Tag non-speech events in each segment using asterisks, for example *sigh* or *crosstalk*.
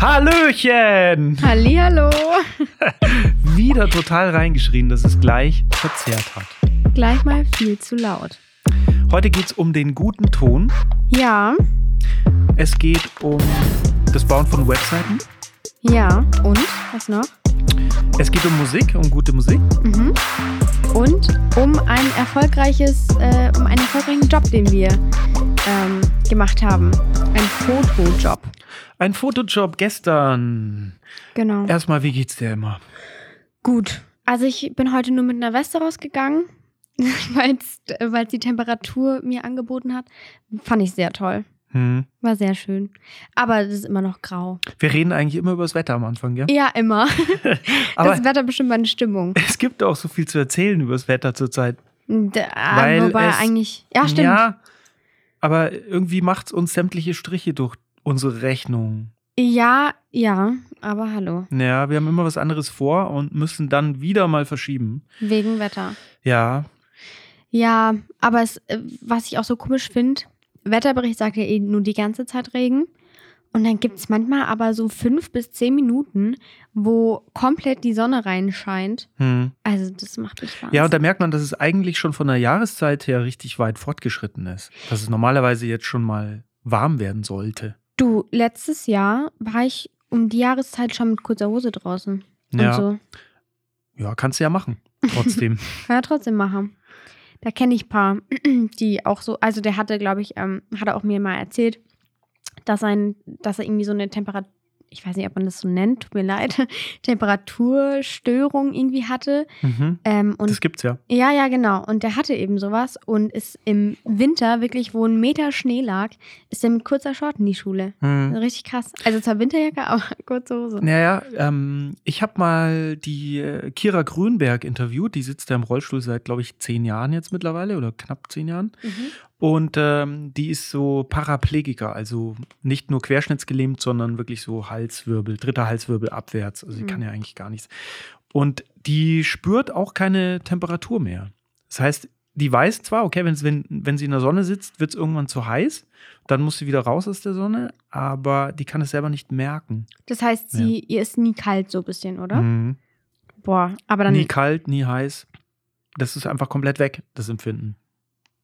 Hallöchen! Hallihallo. *laughs* Wieder total reingeschrien, dass es gleich verzerrt hat. Gleich mal viel zu laut. Heute geht es um den guten Ton. Ja, Es geht um das Bauen von Webseiten. ja. Und? Was noch? Es geht um Musik, um gute Musik. Mhm. Und um ein erfolgreiches, äh, um einen erfolgreichen Job, den wir ähm, gemacht haben. Ein Fotojob. Ein Fotojob gestern. Genau. Erstmal, wie geht's dir immer? Gut. Also ich bin heute nur mit einer Weste rausgegangen, *laughs* weil es die Temperatur mir angeboten hat. Fand ich sehr toll. Hm. War sehr schön. Aber es ist immer noch grau. Wir reden eigentlich immer über das Wetter am Anfang, ja? Ja, immer. *laughs* Aber das Wetter bestimmt meine Stimmung. es gibt auch so viel zu erzählen über das Wetter zurzeit. D- ah, Weil Wobei es- eigentlich. Ja, stimmt. Ja, aber irgendwie macht es uns sämtliche Striche durch unsere Rechnung. Ja, ja, aber hallo. Ja, wir haben immer was anderes vor und müssen dann wieder mal verschieben. Wegen Wetter. Ja, Ja, aber es, äh, was ich auch so komisch finde, Wetterbericht sagt ja eh nur die ganze Zeit Regen. Und dann gibt es manchmal aber so fünf bis zehn Minuten, wo komplett die Sonne reinscheint. hm. Also das macht mich wahnsinnig. ja, und da merkt man, dass es eigentlich schon von der Jahreszeit her richtig weit fortgeschritten ist. Dass es normalerweise jetzt schon mal warm werden sollte. Du, letztes Jahr war ich um die Jahreszeit schon mit kurzer Hose draußen. Ja. so. Ja, kannst du ja machen. Trotzdem. *laughs* Kann er trotzdem machen. Da kenne ich ein paar, *clears throat* die auch so, also der hatte, glaube ich, ähm, hat er auch mir mal erzählt, dass, ein, dass er irgendwie so eine Temperatur, ich weiß nicht, ob man das so nennt, tut mir leid, *laughs* Temperaturstörung irgendwie hatte. mhm. Ähm, und Das gibt's ja. ja, ja, genau. Und der hatte eben sowas und ist im Winter wirklich, wo ein Meter Schnee lag, ist er mit kurzer Short in die Schule. Hm. Richtig krass. Also zwar Winterjacke, *laughs* aber kurze Hose. Naja, ähm, ich habe mal die äh, Kira Grünberg interviewt. Die sitzt ja im Rollstuhl seit, glaube ich, zehn Jahren jetzt mittlerweile oder knapp zehn Jahren. Mhm. Und ähm, die ist so Paraplegiker, also nicht nur querschnittsgelähmt, sondern wirklich so Halswirbel, dritter Halswirbel abwärts. Also sie Mhm. kann ja eigentlich gar nichts. Und die spürt auch keine Temperatur mehr. Das heißt, die weiß zwar, okay, wenn, wenn sie in der Sonne sitzt, wird es irgendwann zu heiß, dann muss sie wieder raus aus der Sonne, aber die kann es selber nicht merken. Das heißt, sie, ihr ist nie kalt so ein bisschen, oder? Mhm. Boah, aber dann Nie kalt, nie heiß. Das ist einfach komplett weg, das Empfinden.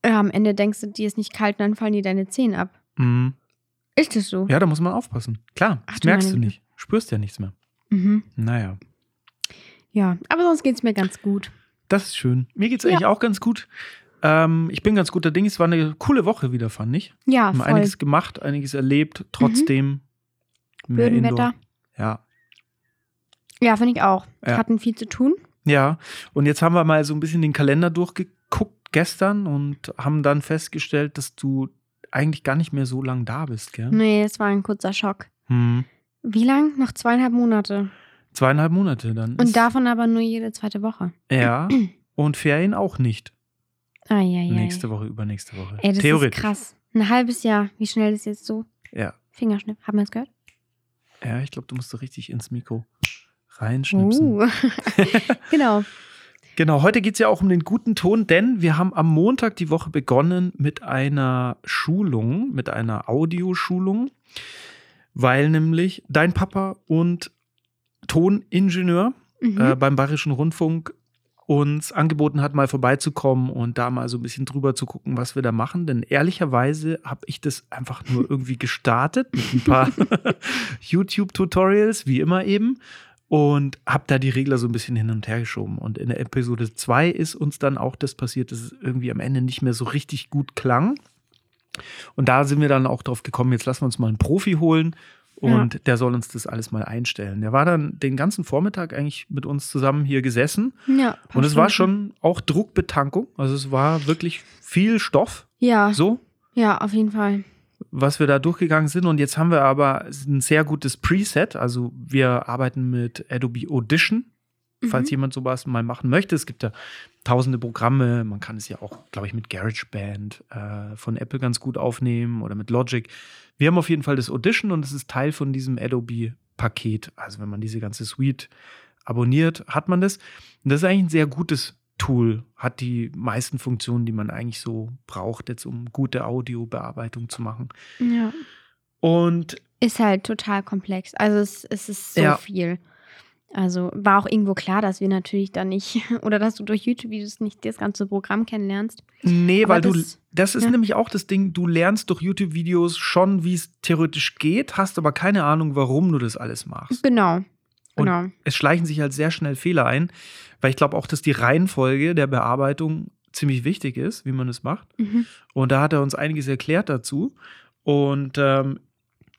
Ja, am Ende denkst du, dir ist nicht kalt, dann fallen dir deine Zehen ab. Mhm. Ist das so? Ja, da muss man aufpassen. Klar, Ach das du merkst du nicht. Spürst ja nichts mehr. Mhm. Naja. Ja, aber sonst geht es mir ganz gut. Das ist schön. Mir geht es Ja. eigentlich auch ganz gut. Ähm, ich bin ganz guter Ding. Es war eine coole Woche wieder, fand ich. Ja, Haben voll. einiges gemacht, einiges erlebt, trotzdem. mehr Blöden Indoor. Wetter. Ja. Ja, finde ich auch. Ja. Hatten viel zu tun. Ja. Und jetzt haben wir mal so ein bisschen den Kalender durchgeguckt gestern und haben dann festgestellt, dass du eigentlich gar nicht mehr so lang da bist, gell? Nee, es war ein kurzer Schock. Hm. Wie lang? Noch zweieinhalb Monate. Zweieinhalb Monate dann. Und davon aber nur jede zweite Woche. Ja. *clears throat* Und Ferien auch nicht. Eieiei. Nächste Woche, übernächste Woche. Ey, das Theoretisch. ist krass. Ein halbes Jahr. Wie schnell ist jetzt so? Ja. Fingerschnipp. Haben wir es gehört? Ja, ich glaube, du musst so richtig ins Mikro reinschnipsen. Uh. *laughs* genau. Genau, heute geht es ja auch um den guten Ton, denn wir haben am Montag die Woche begonnen mit einer Schulung, mit einer Audioschulung, weil nämlich dein Papa und Toningenieur Mhm. äh, beim Bayerischen Rundfunk uns angeboten hat, mal vorbeizukommen und da mal so ein bisschen drüber zu gucken, was wir da machen. Denn ehrlicherweise habe ich das einfach nur *laughs* irgendwie gestartet mit ein paar *laughs* *laughs* YouTube-Tutorials, wie immer eben, und habe da die Regler so ein bisschen hin und her geschoben. Und in der Episode 2 ist uns dann auch das passiert, dass es irgendwie am Ende nicht mehr so richtig gut klang. Und da sind wir dann auch drauf gekommen, jetzt lassen wir uns mal einen Profi holen und der soll uns das alles mal einstellen. Der war dann den ganzen Vormittag eigentlich mit uns zusammen hier gesessen Ja. und es war schon auch Druckbetankung. Also es war wirklich viel Stoff, Ja, so, ja, auf jeden Fall. Was wir da durchgegangen sind. Und jetzt haben wir aber ein sehr gutes Preset. Also wir arbeiten mit Adobe Audition, falls Mhm. jemand sowas mal machen möchte. Es gibt ja tausende Programme. Man kann es ja auch, glaube ich, mit GarageBand äh, von Apple ganz gut aufnehmen oder mit Logic. Wir haben auf jeden Fall das Audition und es ist Teil von diesem Adobe-Paket. Also wenn man diese ganze Suite abonniert, hat man das. Und das ist eigentlich ein sehr gutes Tool hat die meisten Funktionen, die man eigentlich so braucht, jetzt um gute Audiobearbeitung zu machen. Ja. Und Ist halt total komplex. Also es, es ist so Ja. viel. Also war auch irgendwo klar, dass wir natürlich da nicht, *laughs* oder dass du durch YouTube-Videos nicht das ganze Programm kennenlernst. nee, Aber weil du, das- das ist ja. nämlich auch das Ding, du lernst durch YouTube-Videos schon, wie es theoretisch geht, hast aber keine Ahnung, warum du das alles machst. Genau. Und Genau. es schleichen sich halt sehr schnell Fehler ein, weil ich glaube auch, dass die Reihenfolge der Bearbeitung ziemlich wichtig ist, wie man es macht. Mhm. Und da hat er uns einiges erklärt dazu. Und ähm,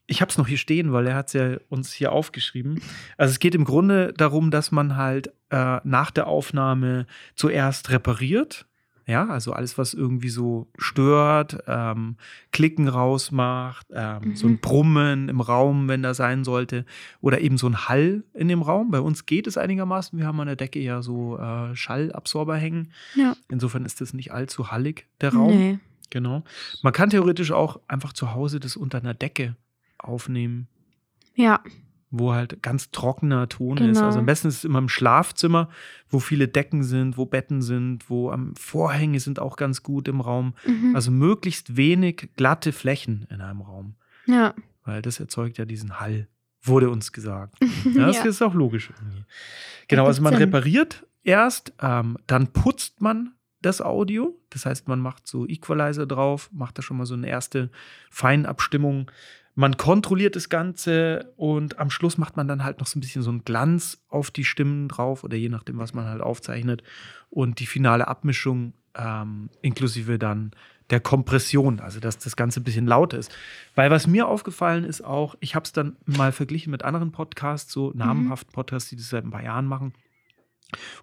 ich habe es noch hier stehen, weil er hat es ja uns hier aufgeschrieben. Also es geht im Grunde darum, dass man halt äh, nach der Aufnahme zuerst repariert. Ja, also alles, was irgendwie so stört, ähm, Klicken rausmacht, ähm, so ein Mhm. Brummen im Raum, wenn da sein sollte, oder eben so ein Hall in dem Raum. Bei uns geht es einigermaßen. Wir haben an der Decke ja so äh, Schallabsorber hängen. Ja. Insofern ist das nicht allzu hallig, der Raum. Nee. Genau. Man kann theoretisch auch einfach zu Hause das unter einer Decke aufnehmen, Ja. Wo halt ganz trockener Ton ist. Genau. Also am besten ist es immer im Schlafzimmer, wo viele Decken sind, wo Betten sind, wo am Vorhänge sind auch ganz gut im Raum. Mhm. Also möglichst wenig glatte Flächen in einem Raum, ja. weil das erzeugt ja diesen Hall, wurde uns gesagt. *laughs* Ja, das Ja. ist auch logisch irgendwie. Genau, also man repariert erst, ähm, dann putzt man das Audio. Das heißt, man macht so Equalizer drauf, macht da schon mal so eine erste Feinabstimmung. Man kontrolliert das Ganze und am Schluss macht man dann halt noch so ein bisschen so einen Glanz auf die Stimmen drauf oder je nachdem, was man halt aufzeichnet. Und die finale Abmischung ähm, inklusive dann der Kompression, also dass das Ganze ein bisschen lauter ist. Weil was mir aufgefallen ist auch, ich habe es dann mal verglichen mit anderen Podcasts, so namenhaften Podcasts, die das seit ein paar Jahren machen.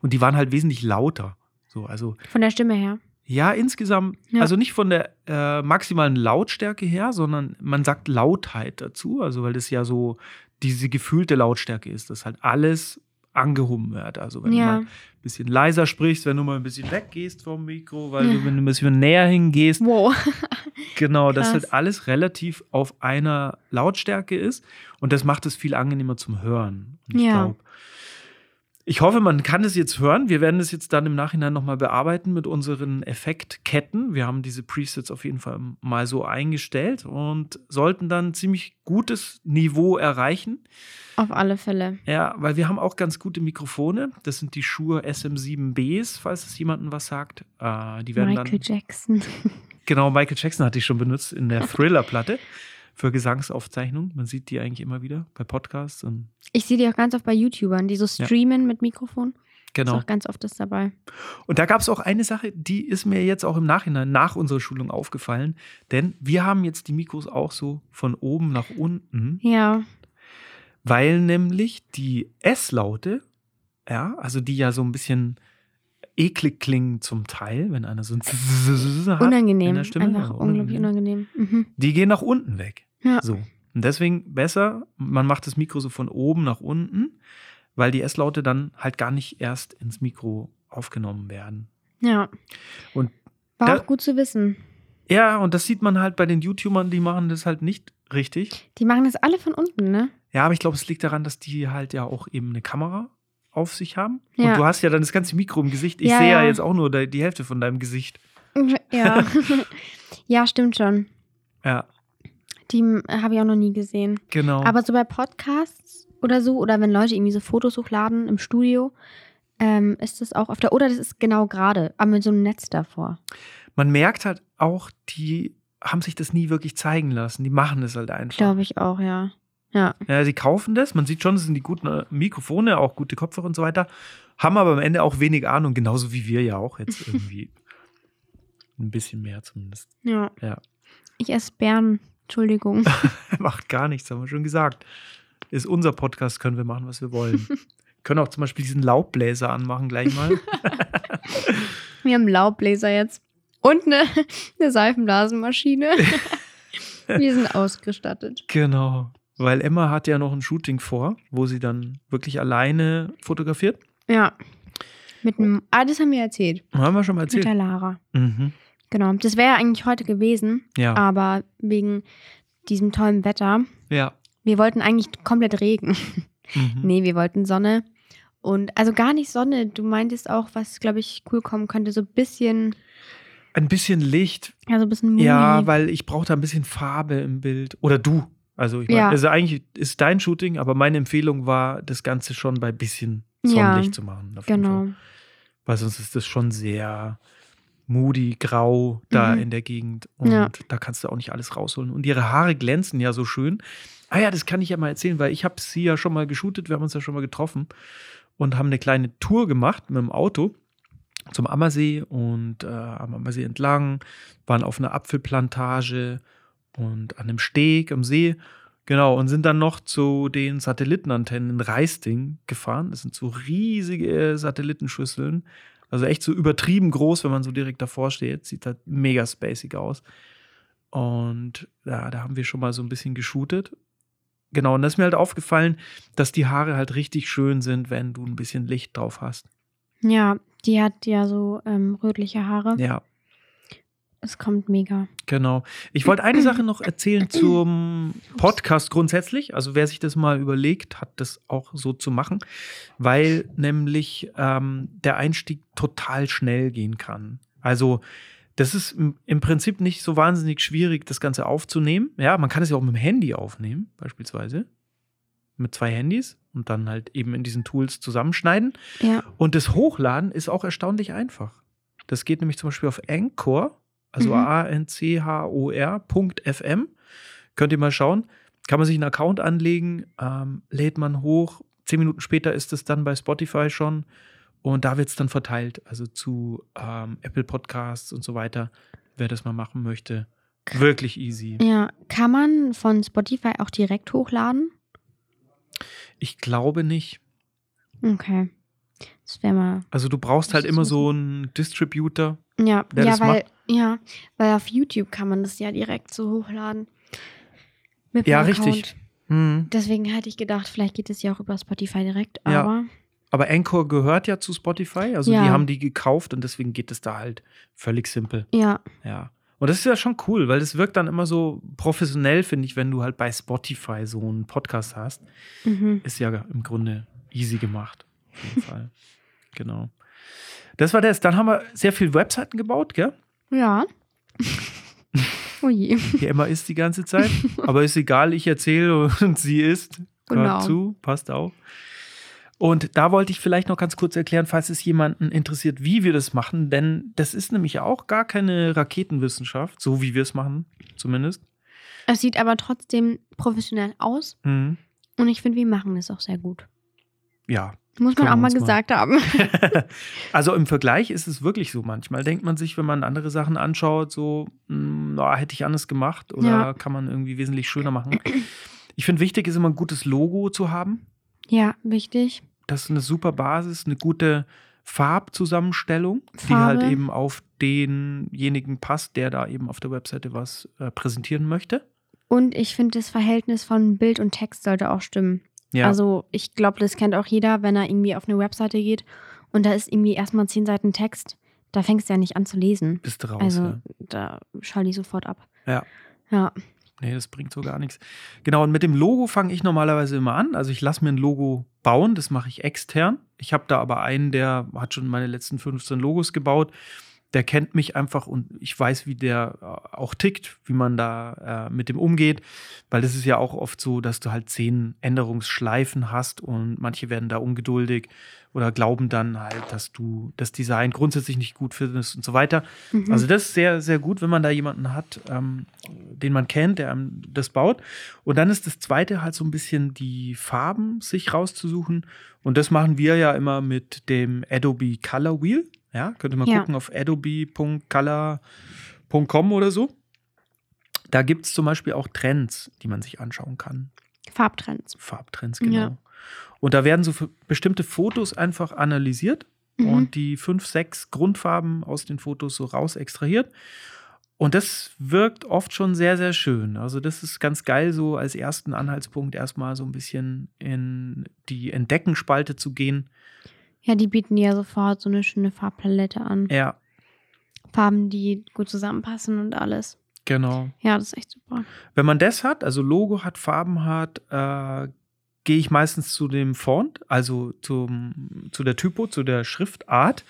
Und die waren halt wesentlich lauter. So, also Von der Stimme her. Ja, insgesamt, Ja. also nicht von der äh, maximalen Lautstärke her, sondern man sagt Lautheit dazu, also weil das ja so diese gefühlte Lautstärke ist, dass halt alles angehoben wird. Also wenn Ja. du mal ein bisschen leiser sprichst, wenn du mal ein bisschen weggehst vom Mikro, weil Ja. du, wenn du ein bisschen näher hingehst, Wow. *laughs* genau, dass halt alles relativ auf einer Lautstärke ist und das macht es viel angenehmer zum Hören. Und ich Ja. glaube, ich hoffe, man kann es jetzt hören. Wir werden es jetzt dann im Nachhinein nochmal bearbeiten mit unseren Effektketten. Wir haben diese Presets auf jeden Fall mal so eingestellt und sollten dann ziemlich gutes Niveau erreichen. Auf alle Fälle. Ja, weil wir haben auch ganz gute Mikrofone. Das sind die Shure SM7Bs, falls es jemandem was sagt. Äh, die werden Michael dann. Jackson. Genau, Michael Jackson hatte ich schon benutzt in der *laughs* Thriller-Platte für Gesangsaufzeichnungen. Man sieht die eigentlich immer wieder bei Podcasts und Ich sehe die auch ganz oft bei YouTubern, die so streamen mit Mikrofon. genau. Ist auch ganz oft das dabei. Und da gab es auch eine Sache, die ist mir jetzt auch im Nachhinein nach unserer Schulung aufgefallen. Denn wir haben jetzt die Mikros auch so von oben nach unten, Ja. weil nämlich die S-Laute, ja, also die ja so ein bisschen eklig klingen zum Teil, wenn einer so ein hat in Unangenehm. der Stimme. Einfach Ja, unglaublich unangenehm. Mhm. Die gehen nach unten weg. Ja. So. Und deswegen besser, man macht das Mikro so von oben nach unten, weil die S-Laute dann halt gar nicht erst ins Mikro aufgenommen werden. Ja. Und War da- auch gut zu wissen. Ja, und das sieht man halt bei den YouTubern, die machen das halt nicht richtig. Die machen das alle von unten, ne? Ja, aber ich glaube, es liegt daran, dass die halt ja auch eben eine Kamera auf sich haben. Ja. Und du hast ja dann das ganze Mikro im Gesicht. Ich Ja, sehe ja ja. jetzt auch nur die Hälfte von deinem Gesicht. Ja. *laughs* *laughs* ja, stimmt schon. Ja, Die äh, habe ich auch noch nie gesehen. genau. Aber so bei Podcasts oder so, oder wenn Leute irgendwie so Fotos hochladen im Studio, ähm, ist das auch auf der, oder das ist genau gerade, aber mit so einem Netz davor. man merkt halt auch, die haben sich das nie wirklich zeigen lassen. Die machen das halt einfach. Glaube ich auch, ja. Ja. Ja, sie kaufen das. Man sieht schon, es sind die guten äh, Mikrofone, auch gute Kopfhörer und so weiter. Haben aber am Ende auch wenig Ahnung, genauso wie wir ja auch jetzt *laughs* irgendwie. Ein bisschen mehr zumindest. Ja. Ja. Ich esse Bären. Entschuldigung. *laughs* Macht gar nichts, haben wir schon gesagt. Ist unser Podcast, können wir machen, was wir wollen. *laughs* können auch zum Beispiel diesen Laubbläser anmachen gleich mal. *laughs* Wir haben einen Laubbläser jetzt. Und eine, eine Seifenblasenmaschine. Wir sind ausgestattet. genau. Weil Emma hat ja noch ein Shooting vor, wo sie dann wirklich alleine fotografiert. Ja. Mit einem. Ah, das haben wir erzählt. Haben wir schon mal Mit erzählt. der Lara. Mhm. Genau. Das wäre ja eigentlich heute gewesen, Ja. aber wegen diesem tollen Wetter. Ja. Wir wollten eigentlich komplett Regen. Mhm. *laughs* Nee, wir wollten Sonne. und also gar nicht Sonne. Du meintest auch, was glaube ich cool kommen könnte, so ein bisschen, Ein bisschen Licht, ja, so ein bisschen Moody. ja, weil ich brauche da ein bisschen Farbe im Bild. Oder du. Also, ich meine, Ja. also eigentlich ist dein Shooting, aber meine Empfehlung war, das Ganze schon bei bisschen Ja, Sonnenlicht zu machen. jeden Fall. genau. Weil sonst ist das schon sehr moody, grau da Mhm. in der Gegend. Und Ja. da kannst du auch nicht alles rausholen. Und ihre Haare glänzen ja so schön. Ah ja, das kann ich ja mal erzählen, weil ich habe sie ja schon mal geshootet, wir haben uns ja schon mal getroffen und haben eine kleine Tour gemacht mit dem Auto zum Ammersee und äh, am Ammersee entlang, waren auf einer Apfelplantage und an einem Steg am See. Genau, und sind dann noch zu den Satellitenantennen in Reisting gefahren. Das sind so riesige Satellitenschüsseln. Also echt so übertrieben groß, wenn man so direkt davor steht. Sieht halt mega spacig aus. Und ja, da haben wir schon mal so ein bisschen geshootet. Genau, und da ist mir halt aufgefallen, dass die Haare halt richtig schön sind, wenn du ein bisschen Licht drauf hast. Ja, die hat ja so ähm, rötliche Haare. Ja, Es kommt mega. Genau. Ich wollte eine Sache noch erzählen *clears throat* zum Podcast grundsätzlich. Also wer sich das mal überlegt, hat das auch so zu machen, weil nämlich ähm, der Einstieg total schnell gehen kann. Also das ist im, Prinzip nicht so wahnsinnig schwierig, das Ganze aufzunehmen. Ja, man kann es ja auch mit dem Handy aufnehmen, beispielsweise. Mit zwei Handys und dann halt eben in diesen Tools zusammenschneiden. Ja. Und das Hochladen ist auch erstaunlich einfach. Das geht nämlich zum Beispiel auf Anchor, also Mhm. A-N-C-H-O-R.fm. Könnt ihr mal schauen. Kann man sich einen Account anlegen, ähm, lädt man hoch. Zehn Minuten später ist es dann bei Spotify schon. Und da wird es dann verteilt, also zu ähm, Apple Podcasts und so weiter, wer das mal machen möchte. Wirklich easy. Ja, kann man von Spotify auch direkt hochladen? Ich glaube nicht. Okay. Das wäre mal. Also du brauchst halt immer so einen Distributor. Ja, ja, weil, ja, weil auf YouTube kann man das ja direkt so hochladen. Mit Ja, richtig. Hm. Deswegen hätte ich gedacht, vielleicht geht es ja auch über Spotify direkt, Ja. aber Aber Anchor gehört ja zu Spotify, also Ja. die haben die gekauft und deswegen geht es da halt völlig simpel. ja, Ja. Und das ist ja schon cool, weil das wirkt dann immer so professionell, finde ich, wenn du halt bei Spotify so einen Podcast hast. mhm. Ist ja im Grunde easy gemacht. Auf jeden Fall. Genau. Das war das. Dann haben wir sehr viele Webseiten gebaut, gell? ja. *laughs* oh je. Wie immer ist die ganze Zeit. Aber ist egal, ich erzähle und sie ist. Hört Genau. zu, passt auf. Und da wollte ich vielleicht noch ganz kurz erklären, falls es jemanden interessiert, wie wir das machen, denn das ist nämlich auch gar keine Raketenwissenschaft, so wie wir es machen, zumindest. Es sieht aber trotzdem professionell aus Mhm. und ich finde, wir machen das auch sehr gut. Ja. Muss man auch mal uns mal- gesagt haben. *laughs* also im Vergleich ist es wirklich so. Manchmal denkt man sich, wenn man andere Sachen anschaut, so, hm, na, hätte ich anders gemacht oder Ja. kann man irgendwie wesentlich schöner machen. Ich finde, wichtig ist immer ein gutes Logo zu haben. ja, wichtig. Das ist eine super Basis, eine gute Farbzusammenstellung, die Farbe. halt eben auf denjenigen passt, der da eben auf der Webseite was äh, präsentieren möchte. Und ich finde, das Verhältnis von Bild und Text sollte auch stimmen. Ja, Also ich glaube, das kennt auch jeder, wenn er irgendwie auf eine Webseite geht und da ist irgendwie erstmal zehn Seiten Text, da fängst du ja nicht an zu lesen. bist du raus. Also ja. da schalte ich sofort ab. Ja. Ja. Nee, das bringt so gar nichts. Genau, und mit dem Logo fange ich normalerweise immer an. Also ich lasse mir ein Logo bauen, das mache ich extern. Ich habe da aber einen, der hat schon meine letzten 15 Logos gebaut. Der kennt mich einfach und ich weiß, wie der äh, auch tickt, wie man da äh, mit dem umgeht. Weil das ist ja auch oft so, dass du halt zehn Änderungsschleifen hast und manche werden da ungeduldig oder glauben dann halt, dass du das Design grundsätzlich nicht gut findest und so weiter. Mhm. Also das ist sehr, sehr gut, wenn man da jemanden hat, ähm, den man kennt, der einem das baut. Und dann ist das Zweite halt so ein bisschen die Farben sich rauszusuchen. Und das machen wir ja immer mit dem Adobe Color Wheel. Ja, könnt ihr mal Ja. gucken auf adobe.color.com oder so. Da gibt es zum Beispiel auch Trends, die man sich anschauen kann. Farbtrends. Farbtrends, genau. Ja. Und da werden so bestimmte Fotos einfach analysiert Mhm. und die fünf, sechs Grundfarben aus den Fotos so raus extrahiert. Und das wirkt oft schon sehr, sehr schön. Also, das ist ganz geil, so als ersten Anhaltspunkt erstmal so ein bisschen in die Entdeckenspalte zu gehen. Ja, die bieten ja sofort so eine schöne Farbpalette an. Ja, Farben, die gut zusammenpassen und alles. genau. Ja, das ist echt super. Wenn man das hat, also Logo hat, Farben hat, äh, gehe ich meistens zu dem Font, also zum, zu der Typo, zu der Schriftart.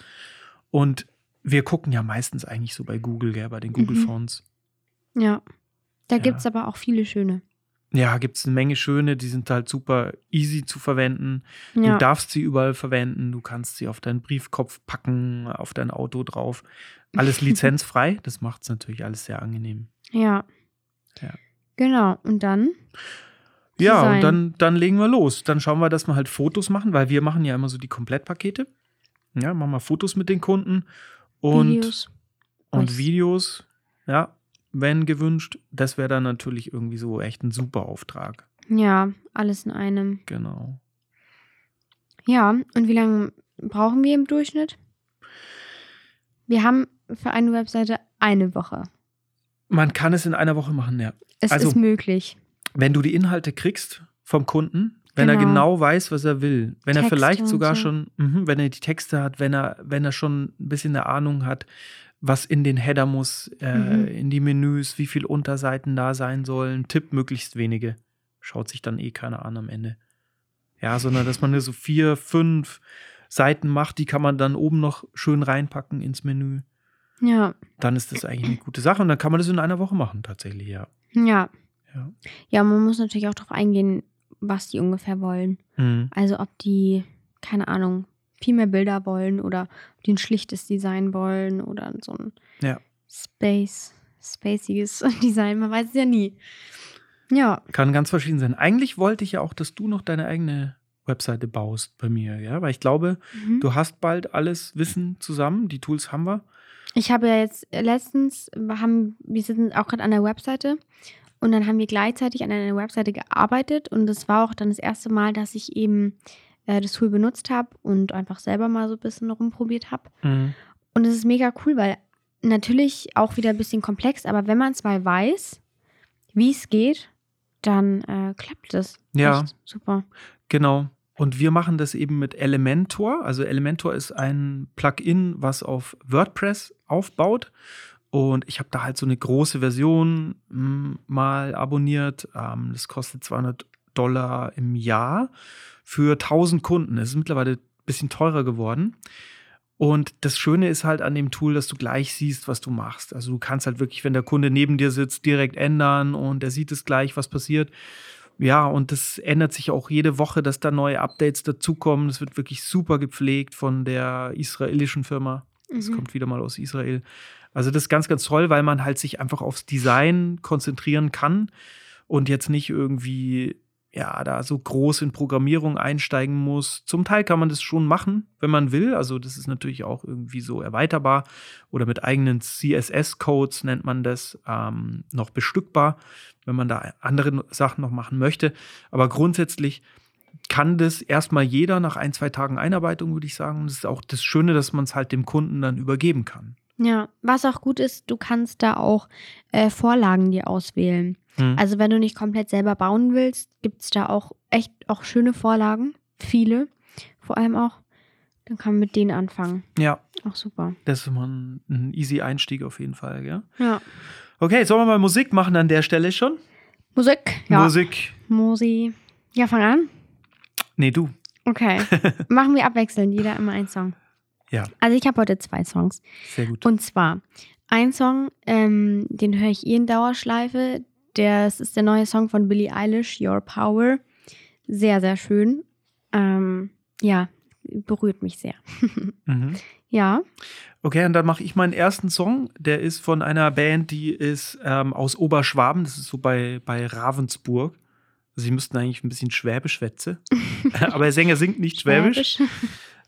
Und wir gucken ja meistens eigentlich so bei Google, gell, bei den Google-Fonts. Ja. Da Ja. gibt es aber auch viele schöne. Ja, gibt es eine Menge schöne, die sind halt super easy zu verwenden. Ja. Du darfst sie überall verwenden, du kannst sie auf deinen Briefkopf packen, auf dein Auto drauf. Alles *laughs* lizenzfrei, das macht es natürlich alles sehr angenehm. ja. Ja. Genau. Und dann? Ja, Design. und dann, dann legen wir los. Dann schauen wir, dass wir halt Fotos machen, weil wir machen ja immer so die Komplettpakete. Ja, machen wir Fotos mit den Kunden und Videos. und. Videos, ja, wenn gewünscht. Das wäre dann natürlich irgendwie so echt ein super Auftrag. Ja, alles in einem. Genau. Ja, und wie lange brauchen wir im Durchschnitt? Wir haben für eine Webseite eine Woche. Man kann es in einer Woche machen, ja. Es Also- ist möglich. Wenn du die Inhalte kriegst vom Kunden, wenn er Genau. genau weiß, was er will, wenn er Texte vielleicht und sogar so. schon, mhm, wenn er die Texte hat, wenn er, wenn er schon ein bisschen eine Ahnung hat, was in den Header muss, äh, Mhm. in die Menüs, wie viele Unterseiten da sein sollen, Tipp möglichst wenige. Schaut sich dann eh keiner an am Ende. Ja, sondern dass man nur so vier, fünf Seiten macht, die kann man dann oben noch schön reinpacken ins Menü. Ja, Dann ist das eigentlich eine gute Sache und dann kann man das in einer Woche machen, tatsächlich, ja. ja. Ja. Ja, man muss natürlich auch darauf eingehen, was die ungefähr wollen. Mhm. Also ob die, keine Ahnung, viel mehr Bilder wollen oder ob die ein schlichtes Design wollen oder so ein Ja. Space, spaciges *laughs* Design. Man weiß es ja nie. Ja, Kann ganz verschieden sein. Eigentlich wollte ich ja auch, dass du noch deine eigene Webseite baust bei mir, ja, weil ich glaube, mhm. du hast bald alles Wissen zusammen, die Tools haben wir. ich habe ja jetzt letztens, wir haben, wir sind auch gerade an der Webseite und dann haben wir gleichzeitig an einer Webseite gearbeitet und das war auch dann das erste Mal, dass ich eben äh, das Tool benutzt habe und einfach selber mal so ein bisschen rumprobiert habe. Und es ist mega cool, weil natürlich auch wieder ein bisschen komplex, aber wenn man es mal weiß, wie es geht, dann äh, klappt es. Ja. Echt super. Genau. Und wir machen das eben mit Elementor. Also Elementor ist ein Plugin, was auf WordPress aufbaut. Und ich habe da halt so eine große Version mm, mal abonniert. Ähm, das kostet 200 Dollar im Jahr für 1000 Kunden. Es ist mittlerweile ein bisschen teurer geworden. Und das Schöne ist halt an dem Tool, dass du gleich siehst, was du machst. Also du kannst halt wirklich, wenn der Kunde neben dir sitzt, direkt ändern und er sieht es gleich, was passiert. Ja, und das ändert sich auch jede Woche, dass da neue Updates dazukommen. Das wird wirklich super gepflegt von der israelischen Firma. Das Mhm. kommt wieder mal aus Israel. Also das ist ganz, ganz toll, weil man halt sich einfach aufs Design konzentrieren kann und jetzt nicht irgendwie, ja, da so groß in Programmierung einsteigen muss. Zum Teil kann man das schon machen, wenn man will. Also das ist natürlich auch irgendwie so erweiterbar oder mit eigenen CSS-Codes nennt man das ähm, noch bestückbar, wenn man da andere Sachen noch machen möchte. Aber grundsätzlich kann das erstmal jeder nach ein, zwei Tagen Einarbeitung, würde ich sagen. Das ist auch das Schöne, dass man es halt dem Kunden dann übergeben kann. Ja, was auch gut ist, du kannst da auch äh, Vorlagen dir auswählen. Hm. Also wenn du nicht komplett selber bauen willst, gibt es da auch echt auch schöne Vorlagen. Viele. Vor allem auch. Dann kann man mit denen anfangen. ja, Auch super. das ist immer ein, ein easy Einstieg auf jeden Fall. Gell? Ja. Okay, sollen wir mal Musik machen an der Stelle schon? Musik. Ja. Musik. Musi. Ja, fang an. Nee, du. Okay. *laughs* Machen wir abwechselnd, jeder immer einen Song. Ja. Also ich habe heute zwei Songs. Sehr gut. Und zwar ein Song, ähm, den höre ich eh in Dauerschleife. Das ist der neue Song von Billie Eilish, Your Power. Sehr, sehr schön. Ähm, ja, berührt mich sehr. *laughs* Mhm. Ja. Okay, und dann mache ich meinen ersten Song. Der ist von einer Band, die ist ähm, aus Oberschwaben. Das ist so bei, bei Ravensburg. Also, sie müssten eigentlich ein bisschen Schwäbisch schwätze. *laughs* Aber der Sänger singt nicht Schwäbisch.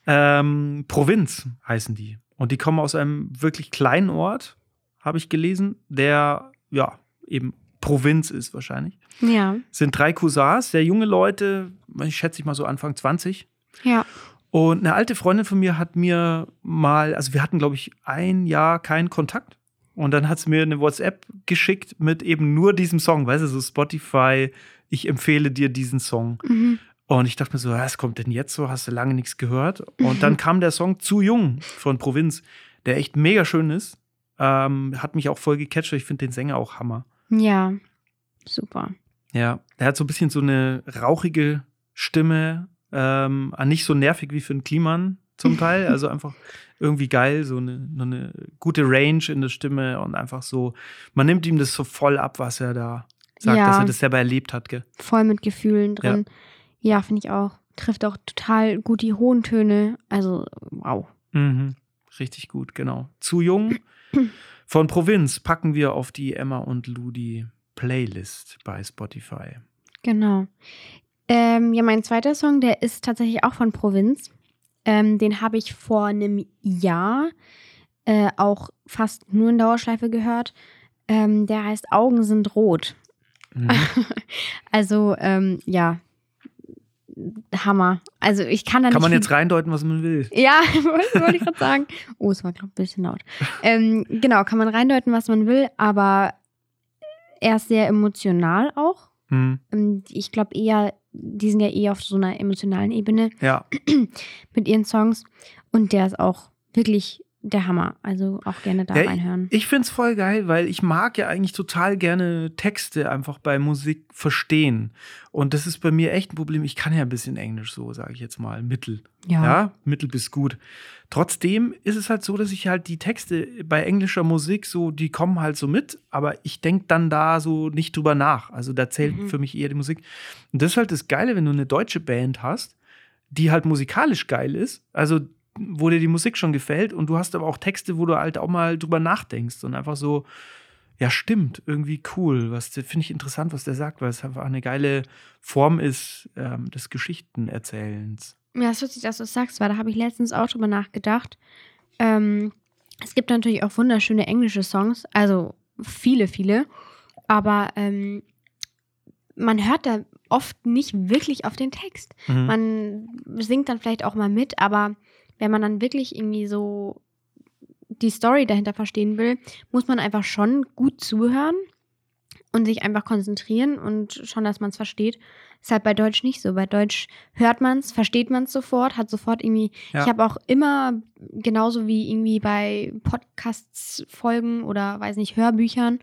Ähm, Provinz heißen die. Und die kommen aus einem wirklich kleinen Ort, habe ich gelesen, der, ja, eben Provinz ist wahrscheinlich. Ja. Sind drei Cousins, sehr junge Leute, ich schätze ich mal so Anfang 20. Ja. Und eine alte Freundin von mir hat mir mal, also wir hatten, glaube ich, ein Jahr keinen Kontakt. Und dann hat sie mir eine WhatsApp geschickt mit eben nur diesem Song, weißt du, so Spotify, ich empfehle dir diesen Song. Mhm. Und ich dachte mir so, was kommt denn jetzt so? Hast du lange nichts gehört? Und dann kam der Song Zu Jung von Provinz, der echt mega schön ist. Ähm, hat mich auch voll gecatcht. Ich finde den Sänger auch Hammer. Ja. Super. Ja, der hat so ein bisschen so eine rauchige Stimme, ähm, nicht so nervig wie für einen Kliman zum Teil. Also *laughs* einfach irgendwie geil, so eine, eine gute Range in der Stimme und einfach so, man nimmt ihm das so voll ab, was er da sagt, Ja. dass er das selber erlebt hat. Gell? Voll mit Gefühlen drin. Ja, finde ich auch. Trifft auch total gut die hohen Töne. Also, wow. Mhm. Richtig gut, genau. Zu jung. *clears throat* Von Provinz packen wir auf die Emma und Ludi Playlist bei Spotify. Genau. Ähm, ja, mein zweiter Song, der ist tatsächlich auch von Provinz. Ähm, den habe ich vor einem Jahr äh, auch fast nur in Dauerschleife gehört. Ähm, der heißt Augen sind rot. Mhm. *laughs* Also, ähm, ja, Hammer. Also, ich kann da Kann nicht man viel- jetzt reindeuten, was man will. Ja, *laughs* wollte ich gerade sagen. Oh, es war gerade ein bisschen laut. Ähm, genau, kann man reindeuten, was man will, aber er ist sehr emotional auch. Mhm. Und ich glaube eher, die sind ja eher auf so einer emotionalen Ebene Ja, *clears throat* mit ihren Songs. Und der ist auch wirklich der Hammer. Also auch gerne da Ja, reinhören. ich finde es voll geil, weil ich mag ja eigentlich total gerne Texte einfach bei Musik verstehen. Und das ist bei mir echt ein Problem. Ich kann ja ein bisschen Englisch, so sage ich jetzt mal, mittel. Ja. mittel bis gut. Trotzdem ist es halt so, dass ich halt die Texte bei englischer Musik so, die kommen halt so mit, aber ich denke dann da so nicht drüber nach. Also da zählt Mhm. für mich eher die Musik. Und das ist halt das Geile, wenn du eine deutsche Band hast, die halt musikalisch geil ist, also wo dir die Musik schon gefällt und du hast aber auch Texte, wo du halt auch mal drüber nachdenkst und einfach so, ja, stimmt, irgendwie cool. Was finde ich interessant, was der sagt, weil es einfach eine geile Form ist ähm, des Geschichtenerzählens. Ja, es ist lustig, dass du es sagst, weil da habe ich letztens auch drüber nachgedacht. Ähm, es gibt natürlich auch wunderschöne englische Songs, also viele, viele, aber ähm, man hört da oft nicht wirklich auf den Text. Mhm. Man singt dann vielleicht auch mal mit, aber wenn man dann wirklich irgendwie so die Story dahinter verstehen will, muss man einfach schon gut zuhören und sich einfach konzentrieren und schon, dass man es versteht. Ist halt bei Deutsch nicht so. Bei Deutsch hört man es, versteht man es sofort, hat sofort irgendwie. Ja. Ich habe auch immer, genauso wie irgendwie bei Podcasts-Folgen oder weiß nicht, Hörbüchern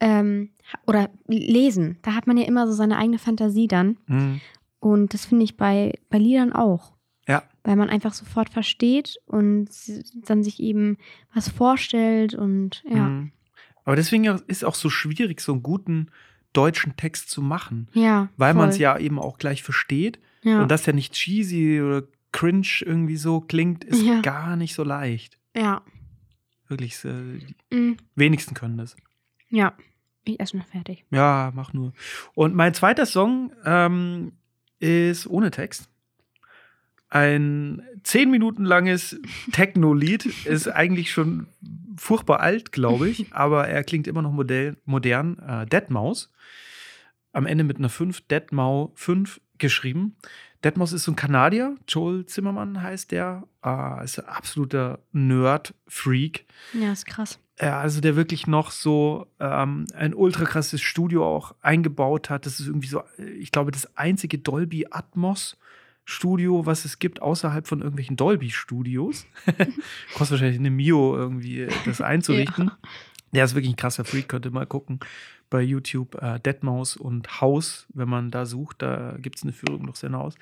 ähm, oder Lesen, da hat man ja immer so seine eigene Fantasie dann. Mhm. Und das finde ich bei, bei Liedern auch. Ja. Weil man einfach sofort versteht und dann sich eben was vorstellt und ja. Mhm. Aber deswegen ist auch so schwierig, so einen guten deutschen Text zu machen, Ja. weil man es ja eben auch gleich versteht Ja. und dass der nicht cheesy oder cringe irgendwie so klingt, ist Ja. gar nicht so leicht. ja. Wirklich, äh, Mm, wenigsten können das. ja. Ich esse noch fertig. Ja, mach nur. Und mein zweiter Song ähm, ist ohne Text. Ein zehn Minuten langes Techno-Lied ist eigentlich schon furchtbar alt, glaube ich, *laughs* aber er klingt immer noch modell, modern. Äh, Deadmaus. Am Ende mit einer 5, Deadmau 5 geschrieben. Deadmaus ist so ein Kanadier, Joel Zimmermann heißt der. Äh, ist ein absoluter Nerd-Freak. Ja, ist krass. Ja, also der wirklich noch so ähm, ein ultra krasses Studio auch eingebaut hat. Das ist irgendwie so, äh, ich glaube, das einzige Dolby Atmos Studio, was es gibt, außerhalb von irgendwelchen Dolby Studios. *laughs* Kostet wahrscheinlich eine Mio irgendwie, äh, das *laughs* einzurichten. Der ist wirklich ein krasser Freak, könnt ihr mal gucken bei YouTube. Äh, Deadmaus und Haus, wenn man da sucht, da gibt es eine Führung durch sein Haus.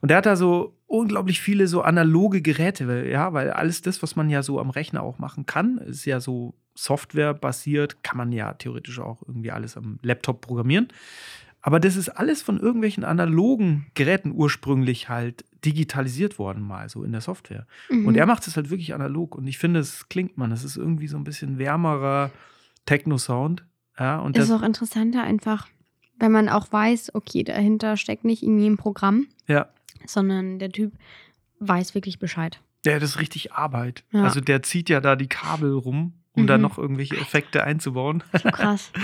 Und der hat da so unglaublich viele so analoge Geräte, weil, ja, weil alles das, was man ja so am Rechner auch machen kann, ist ja so softwarebasiert, kann man ja theoretisch auch irgendwie alles am Laptop programmieren. Aber das ist alles von irgendwelchen analogen Geräten ursprünglich halt digitalisiert worden, mal so in der Software. Mhm. Und er macht es halt wirklich analog. Und ich finde, es klingt man. Es ist irgendwie so ein bisschen wärmerer Techno-Sound. Ja, und ist auch interessanter einfach, wenn man auch weiß, okay, dahinter steckt nicht irgendwie ein Programm, ja, sondern der Typ weiß wirklich Bescheid. ja, das ist richtig Arbeit. Ja. Also der zieht ja da die Kabel rum, um Mhm. da noch irgendwelche Effekte einzubauen. So krass. *laughs*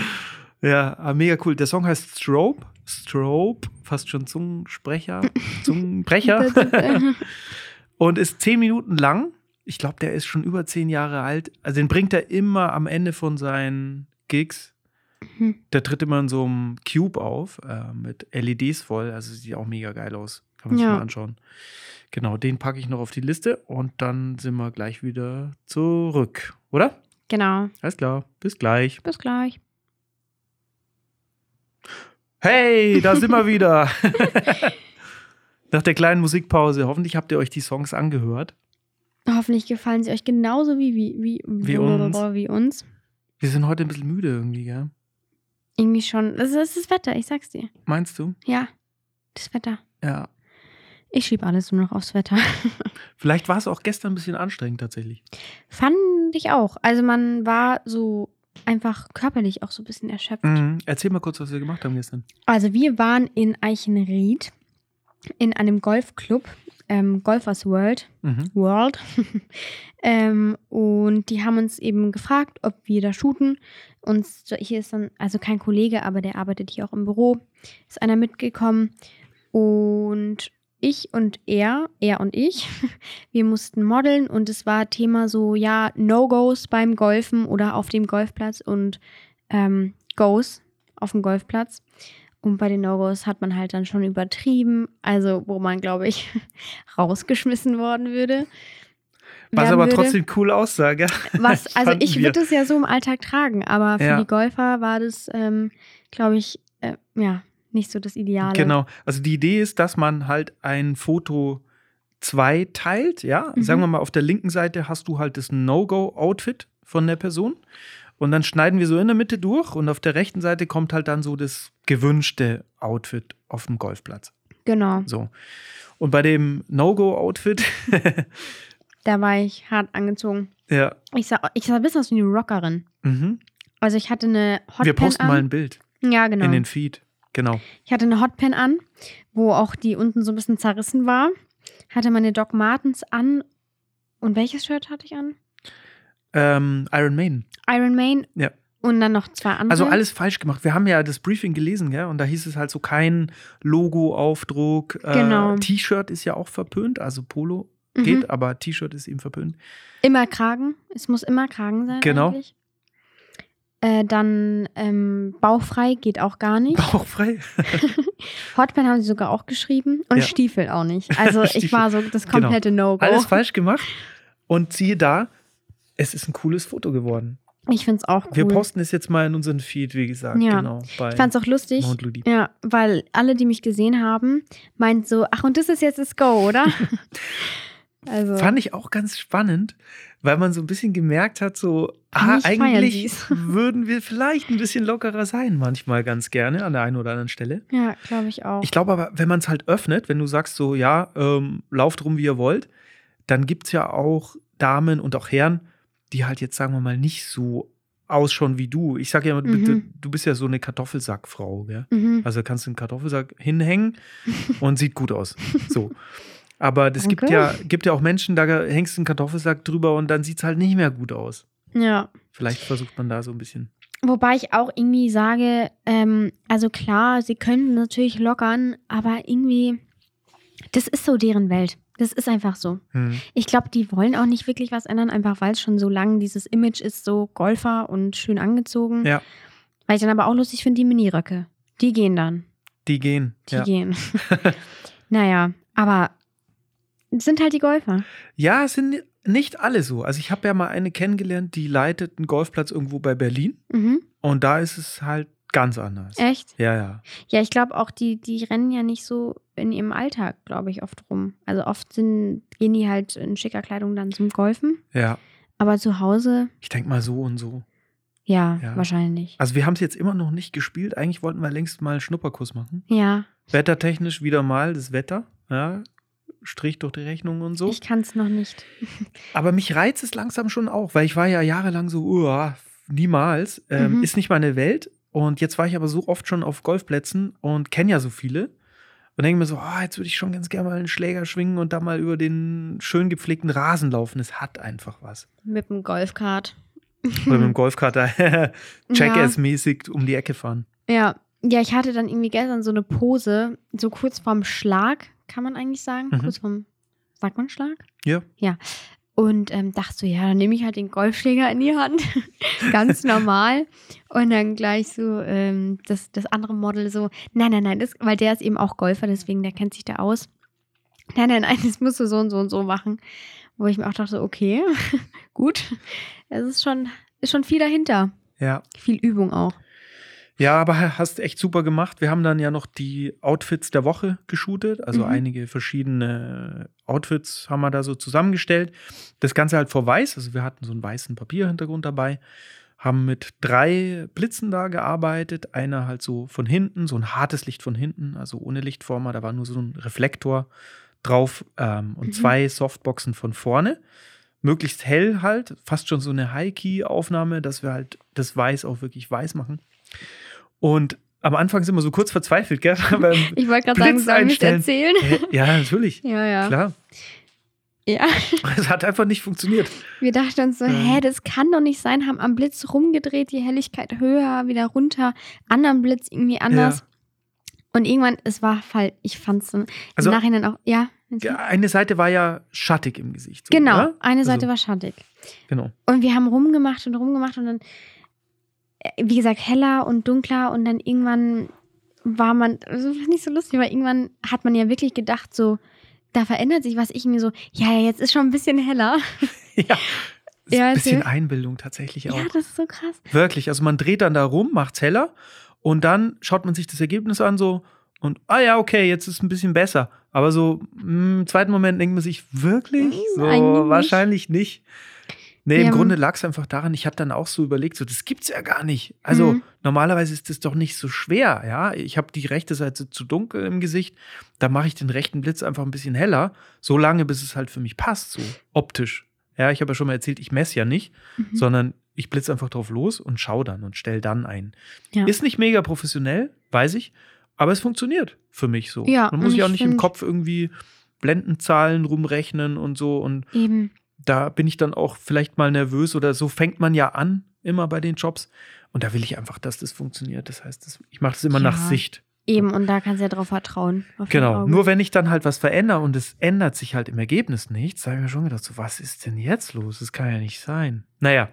Ja, aber mega cool. Der Song heißt Strobe. Strobe, fast schon Zungensprecher, Zungenbrecher. *laughs* *laughs* und ist zehn Minuten lang. Ich glaube, der ist schon über zehn Jahre alt. Also den bringt er immer am Ende von seinen Gigs. Mhm. Der tritt immer in so einem Cube auf, äh, mit LEDs voll. Also sieht auch mega geil aus. Kann man sich Ja. mal anschauen. Genau, den packe ich noch auf die Liste und dann sind wir gleich wieder zurück. Oder? genau. Alles klar. Bis gleich. Bis gleich. Hey, da sind wir *laughs* wieder. *laughs* Nach der kleinen Musikpause, hoffentlich habt ihr euch die Songs angehört. Hoffentlich gefallen sie euch genauso wie, wie, wie, Wie uns. wie uns. Wir sind heute ein bisschen müde irgendwie, gell? Irgendwie schon. Das ist das Wetter, ich sag's dir. Meinst du? Ja, das Wetter. Ja. Ich schieb alles nur noch aufs Wetter. *laughs* Vielleicht war es auch gestern ein bisschen anstrengend tatsächlich. Fand ich auch. Also man war so einfach körperlich auch so ein bisschen erschöpft. Mhm. Erzähl mal kurz, was wir gemacht haben gestern. Also wir waren in Eichenried in einem Golfclub, ähm, Golfers World. Mhm. World. *laughs* ähm, und die haben uns eben gefragt, ob wir da shooten. Und hier ist dann, also kein Kollege, aber der arbeitet hier auch im Büro, ist einer mitgekommen. Und ich und er, er und ich, *laughs* wir mussten modeln und es war Thema so, ja, No-Gos beim Golfen oder auf dem Golfplatz und ähm, Goes auf dem Golfplatz. Und bei den No-Gos hat man halt dann schon übertrieben, also wo man, glaube ich, *laughs* rausgeschmissen worden würde. Was aber würde. trotzdem cool aussah, gell? Was, *laughs* also ich würde es ja so im Alltag tragen, aber für Ja. die Golfer war das, ähm, glaube ich, äh, ja, nicht so das Ideale. Genau. Also die Idee ist, dass man halt ein Foto zwei teilt, ja. Mhm. Sagen wir mal, auf der linken Seite hast du halt das No-Go-Outfit von der Person. Und dann schneiden wir so in der Mitte durch und auf der rechten Seite kommt halt dann so das gewünschte Outfit auf dem Golfplatz. Genau, So. Und bei dem No-Go-Outfit, *laughs* da war ich hart angezogen. ja, Ich sah, ich sah ein bisschen aus wie eine Rockerin. mhm. Also ich hatte eine Hotpan wir posten an. mal ein Bild ja, genau. in den Feed. Genau. Ich hatte eine Hotpan an, wo auch die unten so ein bisschen zerrissen war. Hatte meine Doc Martens an. Und welches Shirt hatte ich an? Ähm, Iron Maiden. Iron Man. Ja. Und dann noch zwei andere. Also alles falsch gemacht. Wir haben ja das Briefing gelesen, gell? Und da hieß es halt so kein Logo-Aufdruck. Äh, Genau. T-Shirt ist ja auch verpönt, also Polo Mhm. geht, aber T-Shirt ist eben verpönt. Immer Kragen. Es muss immer Kragen sein. Genau. Eigentlich. Äh, dann ähm, bauchfrei geht auch gar nicht. Bauchfrei. *laughs* Hotpan haben sie sogar auch geschrieben. Und Ja. Stiefel auch nicht. Also *laughs* ich war so das komplette No-Go. Alles falsch gemacht. Und siehe da, es ist ein cooles Foto geworden. Ich finde es auch cool. Wir posten es jetzt mal in unseren Feed, wie gesagt. Ja. Genau. Ich fand es auch lustig. Ja, weil alle, die mich gesehen haben, meinten so, ach und das ist jetzt das Go, oder? *laughs* also Fand ich auch ganz spannend, weil man so ein bisschen gemerkt hat, so, ah, Eigentlich *laughs* würden wir vielleicht ein bisschen lockerer sein, manchmal ganz gerne an der einen oder anderen Stelle. ja, glaube ich auch. Ich glaube aber, wenn man es halt öffnet, wenn du sagst so, ja, ähm, lauft rum, wie ihr wollt, dann gibt es ja auch Damen und auch Herren, die halt jetzt, sagen wir mal, nicht so ausschauen wie du. Ich sage ja immer, du, Mhm. du, du bist ja so eine Kartoffelsackfrau, gell? mhm. Also kannst du einen Kartoffelsack hinhängen *laughs* und sieht gut aus. So. Aber es gibt Danke. ja, gibt ja auch Menschen, da hängst du einen Kartoffelsack drüber und dann sieht es halt nicht mehr gut aus. Ja. Vielleicht versucht man da so ein bisschen. Wobei ich auch irgendwie sage, ähm, also klar, sie können natürlich lockern, aber irgendwie, das ist so deren Welt. Das ist einfach so. Hm. Ich glaube, die wollen auch nicht wirklich was ändern, einfach weil es schon so lange dieses Image ist, so Golfer und schön angezogen. Ja. Weil ich dann aber auch lustig finde, die Miniröcke. Die gehen dann. Die gehen. Die ja. gehen. *laughs* naja, aber sind halt die Golfer. ja, es sind nicht alle so. Also ich habe ja mal eine kennengelernt, die leitet einen Golfplatz irgendwo bei Berlin Mhm. und da ist es halt ganz anders. Echt? Ja, ja. Ja, ich glaube auch, die, die rennen ja nicht so in ihrem Alltag, glaube ich, oft rum. Also oft sind, gehen die halt in schicker Kleidung dann zum Golfen. Ja. Aber zu Hause, Ich denke mal so und so. ja, Ja. wahrscheinlich. Also wir haben es jetzt immer noch nicht gespielt. Eigentlich wollten wir längst mal einen Schnupperkurs machen. Ja, Wettertechnisch wieder mal das Wetter. Ja. Strich durch die Rechnung und so. ich kann es noch nicht. *laughs* Aber mich reizt es langsam schon auch, weil ich war ja jahrelang so, uah, niemals. Ähm, Mhm. Ist nicht meine Welt. Und jetzt war ich aber so oft schon auf Golfplätzen und kenne ja so viele. Und denke mir so, ah, jetzt würde ich schon ganz gerne mal einen Schläger schwingen und da mal über den schön gepflegten Rasen laufen. Es hat einfach was. Mit dem Golfkart. Oder mit dem Golfkart da *laughs* *laughs* Jackass-mäßig um die Ecke fahren. Ja. Ja, ich hatte dann irgendwie gestern so eine Pose, so kurz vorm Schlag, kann man eigentlich sagen. Mhm. Kurz vorm, sagt man Schlag? Ja. Ja. Und ähm, dachte so, ja, dann nehme ich halt den Golfschläger in die Hand. *laughs* Ganz normal. Und dann gleich so ähm, das, das andere Model so, nein, nein, nein, das, weil der ist eben auch Golfer, deswegen der kennt sich da aus. Nein, nein, nein, *laughs* das musst du so und so und so machen. Wo ich mir auch dachte, okay, *laughs* gut. Es ist schon, ist schon viel dahinter. Ja. Viel Übung auch. Ja, aber hast echt super gemacht. Wir haben dann ja noch die Outfits der Woche geshootet. Also Mhm. einige verschiedene Outfits haben wir da so zusammengestellt. Das Ganze halt vor weiß. Also wir hatten so einen weißen Papierhintergrund dabei. Haben mit drei Blitzen da gearbeitet. Einer halt so von hinten, so ein hartes Licht von hinten, also ohne Lichtformer. Da war nur so ein Reflektor drauf ähm, und Mhm. zwei Softboxen von vorne. Möglichst hell halt, fast schon so eine High-Key-Aufnahme, dass wir halt das Weiß auch wirklich weiß machen. Und am Anfang sind wir so kurz verzweifelt, gell? *laughs* Ich wollte gerade sagen, sollen wir es erzählen? Ja, natürlich. *laughs* Ja, ja. Klar. Ja. *laughs* Es hat einfach nicht funktioniert. Wir dachten uns so, Ja. hä, das kann doch nicht sein. Haben am Blitz rumgedreht, die Helligkeit höher, wieder runter, anderen Blitz irgendwie anders. Und irgendwann, es war Fall, ich fand es im Also- Nachhinein auch, ja. Ja, eine Seite war ja schattig im Gesicht. So, Genau, ne? eine Seite Also, war schattig. Genau. Und wir haben rumgemacht und rumgemacht und dann, wie gesagt, heller und dunkler und dann irgendwann war man, also *laughs* ich so lustig, weil irgendwann hat man ja wirklich gedacht, so, da verändert sich was. Ich mir so, ja, ja, jetzt ist schon ein bisschen heller. *laughs* Ja. *laughs* Ja, ein bisschen. Einbildung tatsächlich auch. Ja, das ist so krass. Wirklich. Also man dreht dann da rum, macht's heller und dann schaut man sich das Ergebnis an so und ah ja, okay, jetzt ist es ein bisschen besser. Aber so im zweiten Moment denkt man sich, wirklich? Mm, So eigentlich nicht. wahrscheinlich nicht. Nee, im Ja, Grunde lag es einfach daran, ich habe dann auch so überlegt, so, das gibt's ja gar nicht. Also Mhm. normalerweise ist das doch nicht so schwer, ja. Ich habe die rechte Seite zu dunkel im Gesicht, da mache ich den rechten Blitz einfach ein bisschen heller, so lange, bis es halt für mich passt, so optisch. Ja, ich habe ja schon mal erzählt, ich messe ja nicht, Mhm. sondern ich blitze einfach drauf los und schau dann und stell dann ein. Ja. Ist nicht mega professionell, weiß ich, aber es funktioniert für mich so. Ja, Man muss ich auch ich nicht im Kopf irgendwie Blendenzahlen rumrechnen und so und Eben. Da bin ich dann auch vielleicht mal nervös oder so fängt man ja an, immer bei den Jobs. Und da will ich einfach, dass das funktioniert. Das heißt, das, ich mache das immer Ja. nach Sicht. Eben, und da kannst du ja drauf vertrauen. Genau. Nur wenn ich dann halt was verändere und es ändert sich halt im Ergebnis nichts, da habe ich mir schon gedacht, so, was ist denn jetzt los? Das kann ja nicht sein. Naja,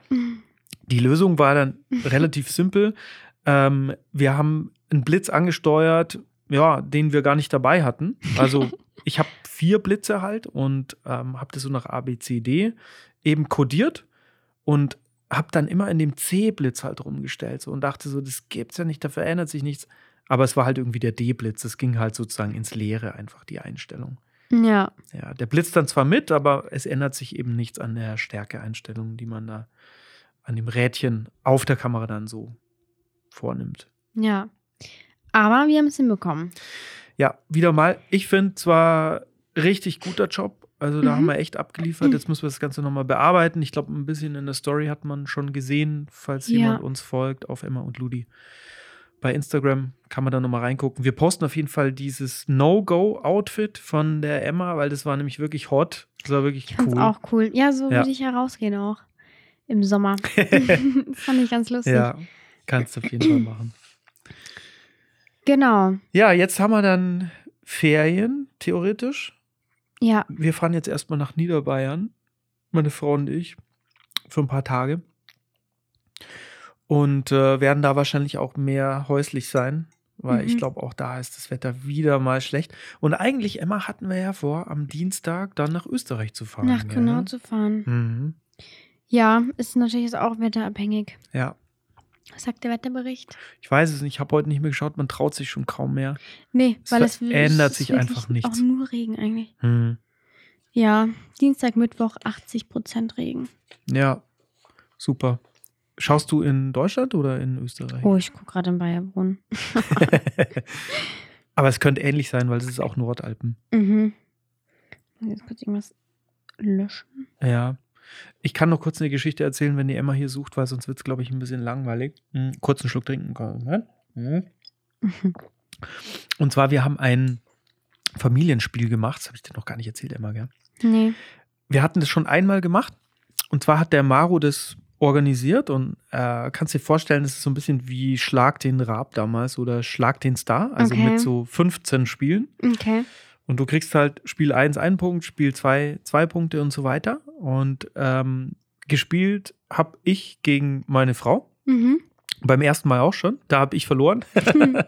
die Lösung war dann relativ *laughs* simpel. Ähm, wir haben einen Blitz angesteuert, ja, den wir gar nicht dabei hatten. Also *laughs* ich habe vier Blitze halt und ähm, habe das so nach A, B, C, D eben kodiert und habe dann immer in dem C-Blitz halt rumgestellt so, und dachte so, das gibt's ja nicht, da verändert sich nichts. Aber es war halt irgendwie der D-Blitz. Es ging halt sozusagen ins Leere einfach die Einstellung. Ja, Ja, der blitzt dann zwar mit, aber es ändert sich eben nichts an der Stärkeeinstellung, die man da an dem Rädchen auf der Kamera dann so vornimmt. ja. Aber wir haben es hinbekommen. Ja, wieder mal, ich finde zwar richtig guter Job, also da Mhm. haben wir echt abgeliefert. Jetzt müssen wir das Ganze nochmal bearbeiten. Ich glaube, ein bisschen in der Story hat man schon gesehen, falls Ja. jemand uns folgt auf Emma und Ludi. Bei Instagram kann man da nochmal reingucken. Wir posten auf jeden Fall dieses No-Go-Outfit von der Emma, weil das war nämlich wirklich hot. Das war wirklich Ich cool. auch cool. Ja, so Ja. würde ich herausgehen auch. Im Sommer. das *laughs* *laughs* fand ich ganz lustig. Ja, kannst du auf jeden Fall machen. Genau. Ja, jetzt haben wir dann Ferien, theoretisch. Ja. Wir fahren jetzt erstmal nach Niederbayern, meine Frau und ich, für ein paar Tage. Und äh, werden da wahrscheinlich auch mehr häuslich sein, weil ich Mhm. glaube, auch da ist das Wetter wieder mal schlecht. Und eigentlich, Emma, hatten wir ja vor, am Dienstag dann nach Österreich zu fahren. Nach? Grünau zu fahren. Mhm. Ja, ist natürlich auch wetterabhängig. Ja, Was sagt der Wetterbericht? ich weiß es nicht. Ich habe heute nicht mehr geschaut. Man traut sich schon kaum mehr. Nee, Es weil es ist sich einfach nichts. Auch nur Regen eigentlich. Mhm. Ja, Dienstag, Mittwoch 80% Regen. Ja, super. Schaust du in Deutschland oder in Österreich? Oh, ich gucke gerade in Bayerbrunn. *laughs* Aber es könnte ähnlich sein, weil es ist auch Nordalpen. Mhm. Jetzt kurz irgendwas löschen. Ja. Ich kann noch kurz eine Geschichte erzählen, wenn die Emma hier sucht, weil sonst wird es, glaube ich, ein bisschen langweilig. Mhm. Kurz einen Schluck trinken können. ne? Mhm. *laughs* Und zwar, wir haben ein Familienspiel gemacht. Das habe ich dir noch gar nicht erzählt, Emma, gell? Nee. Wir hatten das schon einmal gemacht. Und zwar hat der Maro das organisiert und äh, kannst dir vorstellen, das ist so ein bisschen wie Schlag den Raab damals oder Schlag den Star, also Okay. mit so 15 Spielen. Okay. Und du kriegst halt Spiel 1 einen Punkt, Spiel 2 zwei Punkte und so weiter. Und ähm, gespielt habe ich gegen meine Frau. Mhm. Beim ersten Mal auch schon. Da habe ich verloren. *laughs*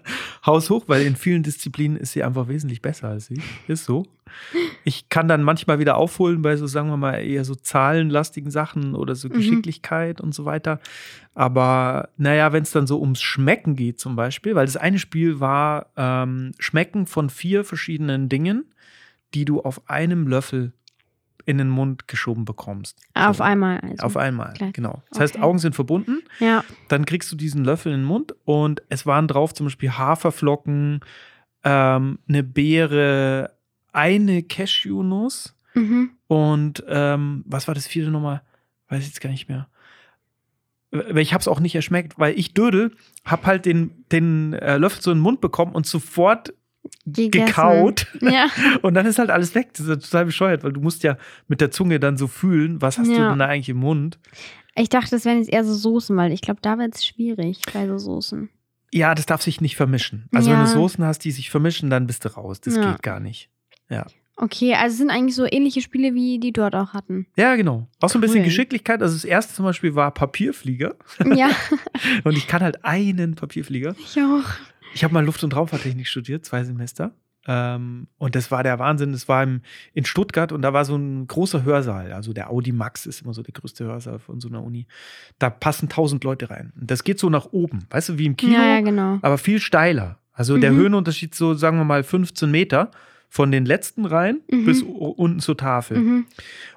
Haus hoch, weil in vielen Disziplinen ist sie einfach wesentlich besser als ich. Ist so. Ich kann dann manchmal wieder aufholen bei so, sagen wir mal, eher so zahlenlastigen Sachen oder so Mhm. Geschicklichkeit und so weiter. Aber naja, wenn es dann so ums Schmecken geht zum Beispiel, weil das eine Spiel war ähm, Schmecken von vier verschiedenen Dingen, die du auf einem Löffel in den Mund geschoben bekommst. Auf So. einmal. Also. Auf einmal, Gleich. genau. Das heißt, Okay. Augen sind verbunden Ja. dann kriegst du diesen Löffel in den Mund und es waren drauf zum Beispiel Haferflocken, ähm, eine Beere, eine Cashewnuss Mhm. und ähm, was war das vierte nochmal? Weiß ich jetzt gar nicht mehr. Ich habe es auch nicht erschmeckt, weil ich Dödel hab halt den, den äh, Löffel so in den Mund bekommen und sofort Gegessen. gekaut Ja. *laughs* und dann ist halt alles weg. Das ist ja total bescheuert, weil du musst ja mit der Zunge dann so fühlen, was hast du Ja. denn da eigentlich im Mund? Ich dachte, das wären jetzt eher so Soßen, weil ich glaube, da wird es schwierig bei so Soßen. Ja, das darf sich nicht vermischen. Also wenn du Soßen hast, die sich vermischen, dann bist du raus. Das geht gar nicht. Okay, also es sind eigentlich so ähnliche Spiele, wie die dort auch hatten. Ja, genau. Auch so ein bisschen. Geschicklichkeit. Also das erste zum Beispiel war Papierflieger. Ja, *laughs* Und ich kann halt einen Papierflieger. ich auch. Ich habe mal Luft- und Raumfahrttechnik studiert, zwei Semester. Ähm, und das war der Wahnsinn. Das war im, in Stuttgart und da war so ein großer Hörsaal. Also der Audi Max ist immer so der größte Hörsaal von so einer Uni. Da passen tausend Leute rein. Und das geht so nach oben. Weißt du, wie im Kino. Ja, ja, genau. aber viel steiler. Also der Mhm. Höhenunterschied so, sagen wir mal, 15 Meter von den letzten Reihen Mhm. bis unten zur Tafel. Mhm.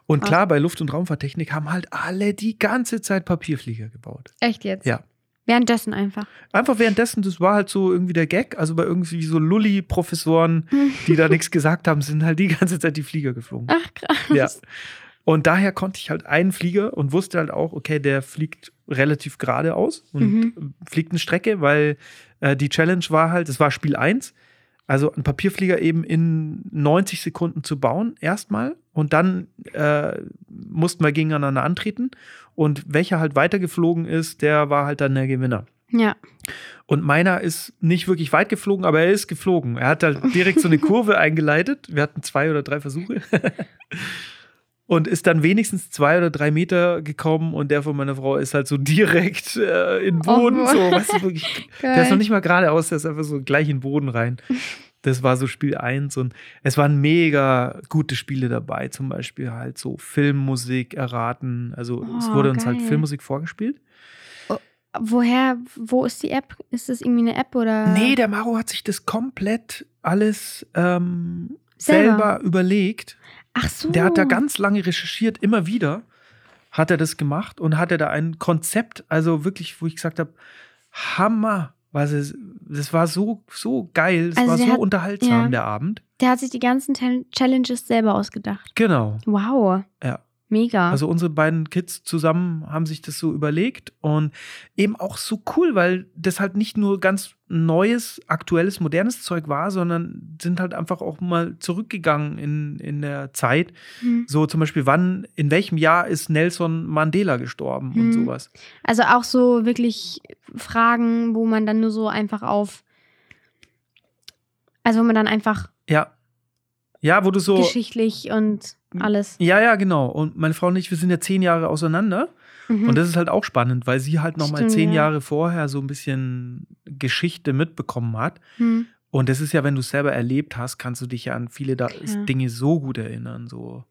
Und klar, bei Luft- und Raumfahrttechnik haben halt alle die ganze Zeit Papierflieger gebaut. Echt jetzt? Ja. Währenddessen einfach. Einfach währenddessen, das war halt so irgendwie der Gag. Also bei irgendwie so Lulli-Professoren, *laughs* die da nichts gesagt haben, sind halt die ganze Zeit die Flieger geflogen. Ach, krass. Ja. Und daher konnte ich halt einen Flieger und wusste halt auch, okay, der fliegt relativ geradeaus und Mhm. fliegt eine Strecke, weil äh, die Challenge war halt, es war Spiel 1, also einen Papierflieger eben in 90 Sekunden zu bauen, erstmal. Und dann äh, mussten wir gegeneinander antreten. Und welcher halt weitergeflogen ist, der war halt dann der Gewinner. Ja. Und meiner ist nicht wirklich weit geflogen, aber er ist geflogen. Er hat halt direkt so eine *laughs* Kurve eingeleitet. Wir hatten zwei oder drei Versuche. *laughs* Und ist dann wenigstens zwei oder drei Meter gekommen und der von meiner Frau ist halt so *laughs* direkt äh, in den Boden. Oh. so, weißt du, wirklich, *laughs* der ist noch nicht mal geradeaus, der ist einfach so gleich in den Boden rein. Das war so Spiel 1 und es waren mega gute Spiele dabei, zum Beispiel halt so Filmmusik erraten. Also es Oh, wurde uns halt. Filmmusik vorgespielt. Woher, wo ist die App? Ist das irgendwie eine App oder? Nee, der Maro hat sich das komplett alles ähm, Selber. selber. überlegt. Ach so. Der hat da ganz lange recherchiert, immer wieder hat er das gemacht und hatte da ein Konzept, also wirklich, wo ich gesagt habe, Hammer. Was es, das war so, so geil, das Also war so hat- unterhaltsam, ja. der Abend. Der hat sich die ganzen Challenges selber ausgedacht. Genau, Wow. ja. Mega. Also unsere beiden Kids zusammen haben sich das so überlegt und eben auch so cool, weil das halt nicht nur ganz neues, aktuelles, modernes Zeug war, sondern sind halt einfach auch mal zurückgegangen in, in der Zeit. Hm. So zum Beispiel, wann, in welchem Jahr ist Nelson Mandela gestorben und Hm. sowas. Also auch so wirklich Fragen, wo man dann nur so einfach auf. Also wo man dann einfach Ja. Ja, wo du so. geschichtlich und alles. Ja, ja, genau. Und meine Frau und ich, wir sind ja zehn Jahre auseinander. Mhm. Und das ist halt auch spannend, weil sie halt nochmal zehn ja. Jahre vorher so ein bisschen Geschichte mitbekommen hat. Hm. Und das ist ja, wenn du es selber erlebt hast, kannst du dich ja an viele da Klar. Dinge so gut erinnern. So.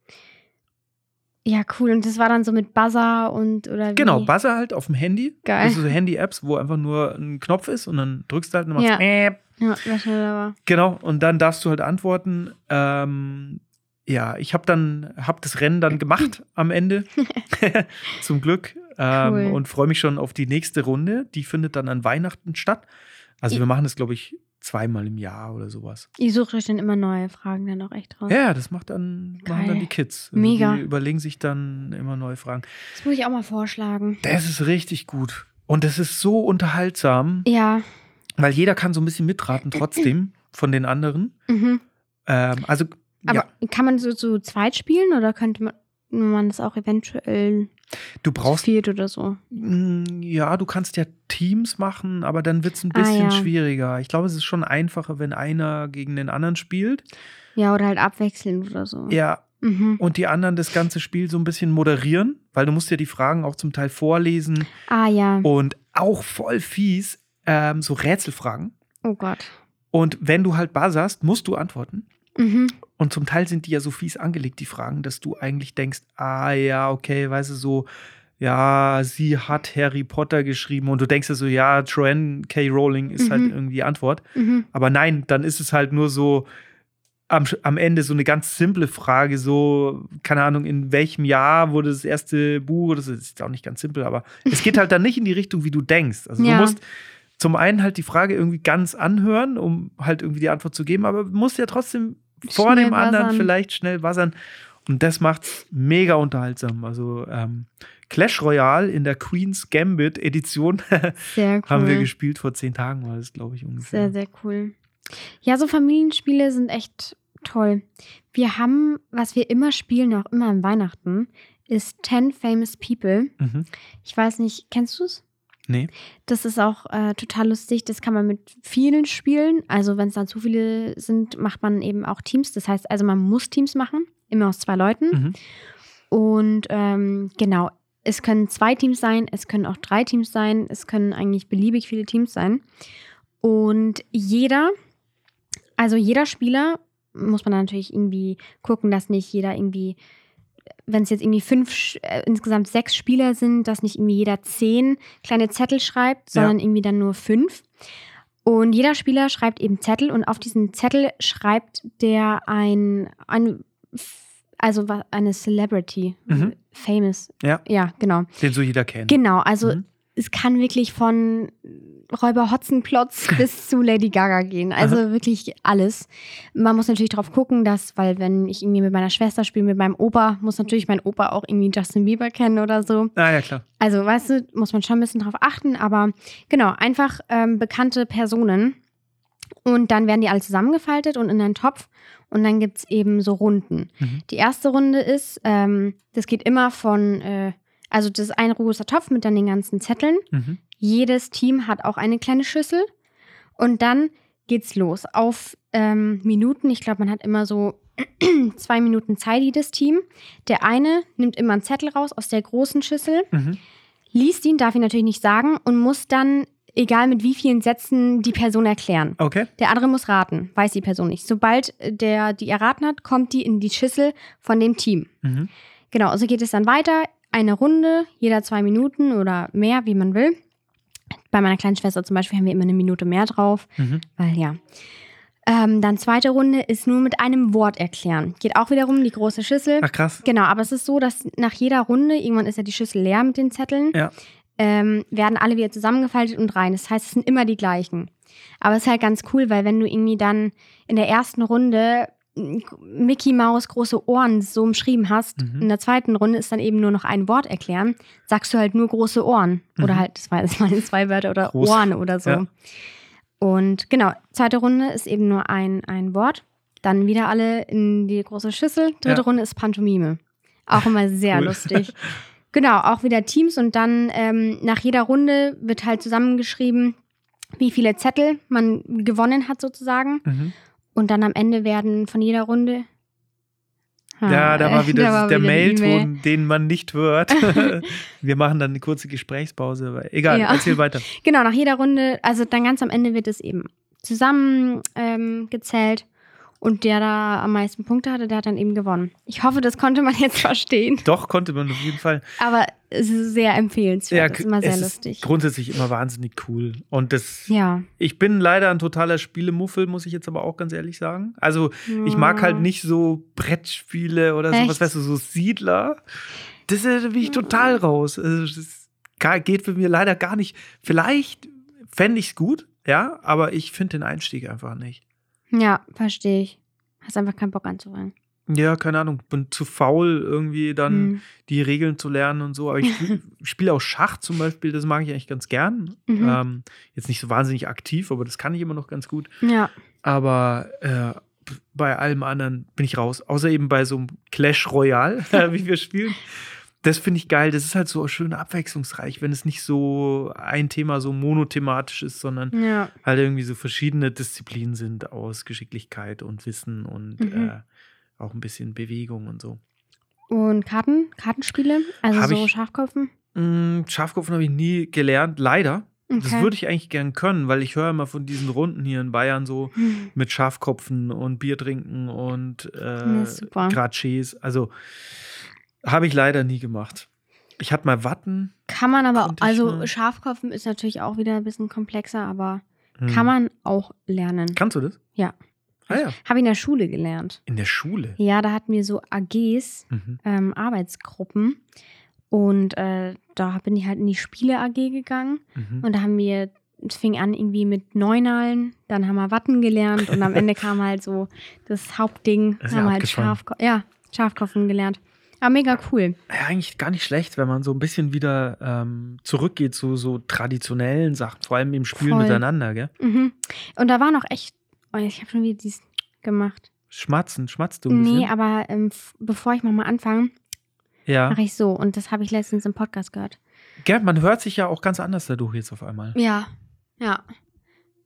Ja, cool. Und das war dann so mit Buzzer und oder wie? Genau, Buzzer halt auf dem Handy. Geil. Also so Handy-Apps, wo einfach nur ein Knopf ist und dann drückst du halt und machst Ja. Mäp. Ja, war schneller war. Genau, und dann darfst du halt antworten. Ähm, ja, ich habe dann hab das Rennen dann gemacht *laughs* am Ende. *laughs* Zum Glück. Ähm, Cool. Und freue mich schon auf die nächste Runde. Die findet dann an Weihnachten statt. Also I- wir machen das, glaube ich, zweimal im Jahr oder sowas. Ihr sucht euch dann immer neue Fragen dann auch echt raus. Ja, das macht dann, machen dann die Kids. Also Mega. Die überlegen sich dann immer neue Fragen. Das muss ich auch mal vorschlagen. Das ist richtig gut. Und das ist so unterhaltsam, Ja. weil jeder kann so ein bisschen mitraten trotzdem *laughs* von den anderen. Mhm. Ähm, also, Aber ja, kann man so zu zweit spielen oder könnte man, man das auch eventuell du brauchst viert oder so? Mm, Ja, du kannst ja Teams machen, aber dann wird es ein Ah, bisschen ja. schwieriger. Ich glaube, es ist schon einfacher, wenn einer gegen den anderen spielt. Ja, oder halt abwechselnd oder so. Ja, Mhm. und die anderen das ganze Spiel so ein bisschen moderieren, weil du musst ja die Fragen auch zum Teil vorlesen Ah ja. und auch voll fies, ähm, so Rätselfragen. Oh Gott. Und wenn du halt buzzerst, musst du antworten. Mhm. Und zum Teil sind die ja so fies angelegt, die Fragen, dass du eigentlich denkst, ah ja, okay, weißt du, so, ja, sie hat Harry Potter geschrieben und du denkst ja so, ja, Joanne K. Rowling ist halt Mhm. irgendwie die Antwort. Mhm. Aber nein, dann ist es halt nur so am, am Ende so eine ganz simple Frage, so, keine Ahnung, in welchem Jahr wurde das erste Buch, das ist auch nicht ganz simpel, aber es geht halt dann nicht in die Richtung, wie du denkst. Also Ja. du musst zum einen halt die Frage irgendwie ganz anhören, um halt irgendwie die Antwort zu geben, aber du musst ja trotzdem vor Schnell dem anderen buzzern. vielleicht schnell buzzern. Und das macht's mega unterhaltsam. Also ähm, Clash Royale in der Queen's Gambit Edition *laughs* cool. haben wir gespielt vor zehn Tagen, war das, glaube ich, ungefähr. Sehr, sehr cool. Ja, so Familienspiele sind echt toll. Wir haben, was wir immer spielen, auch immer an Weihnachten, ist 10 Famous People. Mhm. Ich weiß nicht, kennst du es? Nee. Das ist auch äh, total lustig. Das kann man mit vielen spielen. Also, wenn es dann zu viele sind, macht man eben auch Teams. Das heißt, also man muss Teams machen, immer aus zwei Leuten. Mhm. Und ähm, genau, es können zwei Teams sein, es können auch drei Teams sein, es können eigentlich beliebig viele Teams sein. Und jeder, also jeder Spieler, muss man natürlich irgendwie gucken, dass nicht jeder irgendwie, wenn es jetzt irgendwie fünf, äh, insgesamt sechs Spieler sind, dass nicht irgendwie jeder zehn kleine Zettel schreibt, Ja. sondern irgendwie dann nur fünf. Und jeder Spieler schreibt eben Zettel und auf diesen Zettel schreibt der ein, ein also eine Celebrity, Mhm. famous. Ja. Ja, genau. Den so jeder kennt. Genau, also Mhm. Es kann wirklich von Räuber Hotzenplotz *laughs* bis zu Lady Gaga gehen. Also wirklich alles. Man muss natürlich drauf gucken, dass, weil wenn ich irgendwie mit meiner Schwester spiele, mit meinem Opa, muss natürlich mein Opa auch irgendwie Justin Bieber kennen oder so. Ah, ja, klar. Also, weißt du, muss man schon ein bisschen drauf achten, aber genau, einfach ähm, bekannte Personen. Und dann werden die alle zusammengefaltet und in einen Topf. Und dann gibt es eben so Runden. Mhm. Die erste Runde ist, ähm, das geht immer von, äh, also das ist ein großer Topf mit dann den ganzen Zetteln. Mhm. Jedes Team hat auch eine kleine Schüssel. Und dann geht's los auf ähm, Minuten. Ich glaube, man hat immer so *clears throat* zwei Minuten Zeit, jedes Team. Der eine nimmt immer einen Zettel raus aus der großen Schüssel Mhm. liest ihn, darf ihn natürlich nicht sagen und muss dann, egal mit wie vielen Sätzen, die Person erklären. Okay. Der andere muss raten, weiß die Person nicht. Sobald äh, der die erraten hat, kommt die in die Schüssel von dem Team. Mhm. Genau, so geht es dann weiter. Eine Runde, jeder zwei Minuten oder mehr, wie man will. Bei meiner kleinen Schwester zum Beispiel haben wir immer eine Minute mehr drauf, Mhm. weil ja. Ähm, dann zweite Runde ist nur mit einem Wort erklären. Geht auch wiederum die große Schüssel. Ach, krass. Genau, aber es ist so, dass nach jeder Runde, irgendwann ist ja die Schüssel leer mit den Zetteln, Ja. ähm, werden alle wieder zusammengefaltet und rein. Das heißt, es sind immer die gleichen. Aber es ist halt ganz cool, weil wenn du irgendwie dann in der ersten Runde Mickey Maus große Ohren so umschrieben hast, Mhm. in der zweiten Runde ist dann eben nur noch ein Wort erklären, sagst du halt nur große Ohren. Oder Mhm. halt, das war das *laughs* waren zwei Wörter oder Groß. Ohren oder so. Ja. Und genau, zweite Runde ist eben nur ein, ein Wort. Dann wieder alle in die große Schüssel. Dritte Ja. Runde ist Pantomime. Auch immer sehr Cool. lustig. *laughs* Genau, auch wieder Teams und dann ähm, nach jeder Runde wird halt zusammengeschrieben, wie viele Zettel man gewonnen hat sozusagen. Mhm. Und dann am Ende werden von jeder Runde. Ja, da war *laughs* wieder, da war der. Mailton, den man nicht hört. *laughs* Wir machen dann eine kurze Gesprächspause, aber egal, Ja. erzähl weiter. Genau, nach jeder Runde, also dann ganz am Ende wird es eben zusammen ähm, gezählt. Und der da am meisten Punkte hatte, der hat dann eben gewonnen. Ich hoffe, das konnte man jetzt verstehen. Doch, konnte man auf jeden Fall. Aber es ist sehr empfehlenswert. das ist immer sehr lustig. grundsätzlich immer wahnsinnig cool. Und das, Ja. ich bin leider ein totaler Spielemuffel, muss ich jetzt aber auch ganz ehrlich sagen. Also, ich mag halt nicht so Brettspiele oder sowas, Echt? weißt du, so Siedler. Das ist, da bin ich total raus. Also, das geht für mir leider gar nicht. Vielleicht fände ich es gut, ja, aber ich finde den Einstieg einfach nicht. Ja, verstehe ich. Hast einfach keinen Bock anzufangen. Ja, keine Ahnung, bin zu faul, irgendwie dann Hm. die Regeln zu lernen und so. Aber ich *laughs* spiele spiel auch Schach zum Beispiel, das mag ich eigentlich ganz gern. Mhm. Ähm, jetzt nicht so wahnsinnig aktiv, aber das kann ich immer noch ganz gut. Ja. Aber äh, bei allem anderen bin ich raus. Außer eben bei so einem Clash Royale, *laughs* wie wir spielen. Das finde ich geil. Das ist halt so schön abwechslungsreich, wenn es nicht so ein Thema so monothematisch ist, sondern Ja. halt irgendwie so verschiedene Disziplinen sind aus Geschicklichkeit und Wissen und Mhm. äh, auch ein bisschen Bewegung und so. Und Karten? Kartenspiele? Also Hab so ich- Schachkopfen? Mm, Schafkopfen habe ich nie gelernt, leider. Das Okay. würde ich eigentlich gern können, weil ich höre immer von diesen Runden hier in Bayern so Hm. *laughs* mit Schafkopfen und Bier trinken und Ja, äh. Gratschés. Also habe ich leider nie gemacht. Ich hatte mal Watten. Kann man aber, also. Schafkopfen ist natürlich auch wieder ein bisschen komplexer, aber Hm. kann man auch lernen. Kannst du das? Ja. Ah ja. Habe ich in der Schule gelernt. In der Schule. Ja, da hatten wir so AGs, Mhm. ähm, Arbeitsgruppen. Und äh, da bin ich halt in die Spiele-AG gegangen. Mhm. Und da haben wir, es fing an irgendwie mit Neunalen, dann haben wir Watten gelernt und am Ende kam halt so das Hauptding, *laughs* Das haben wir halt. Schafko ja, Schafkopfen gelernt. Aber mega cool. Ja, eigentlich gar nicht schlecht, wenn man so ein bisschen wieder ähm, zurückgeht zu so traditionellen Sachen, vor allem im Spiel Voll. miteinander, gell? Mhm. Und da war noch echt, oh, ich habe schon wieder dies gemacht. Schmatzen, schmatzt du ein bisschen? Nee, aber ähm, bevor ich mal anfange, ja. mache ich so. Und das habe ich letztens im Podcast gehört. Gell, man hört sich ja auch ganz anders dadurch jetzt auf einmal. Ja, ja.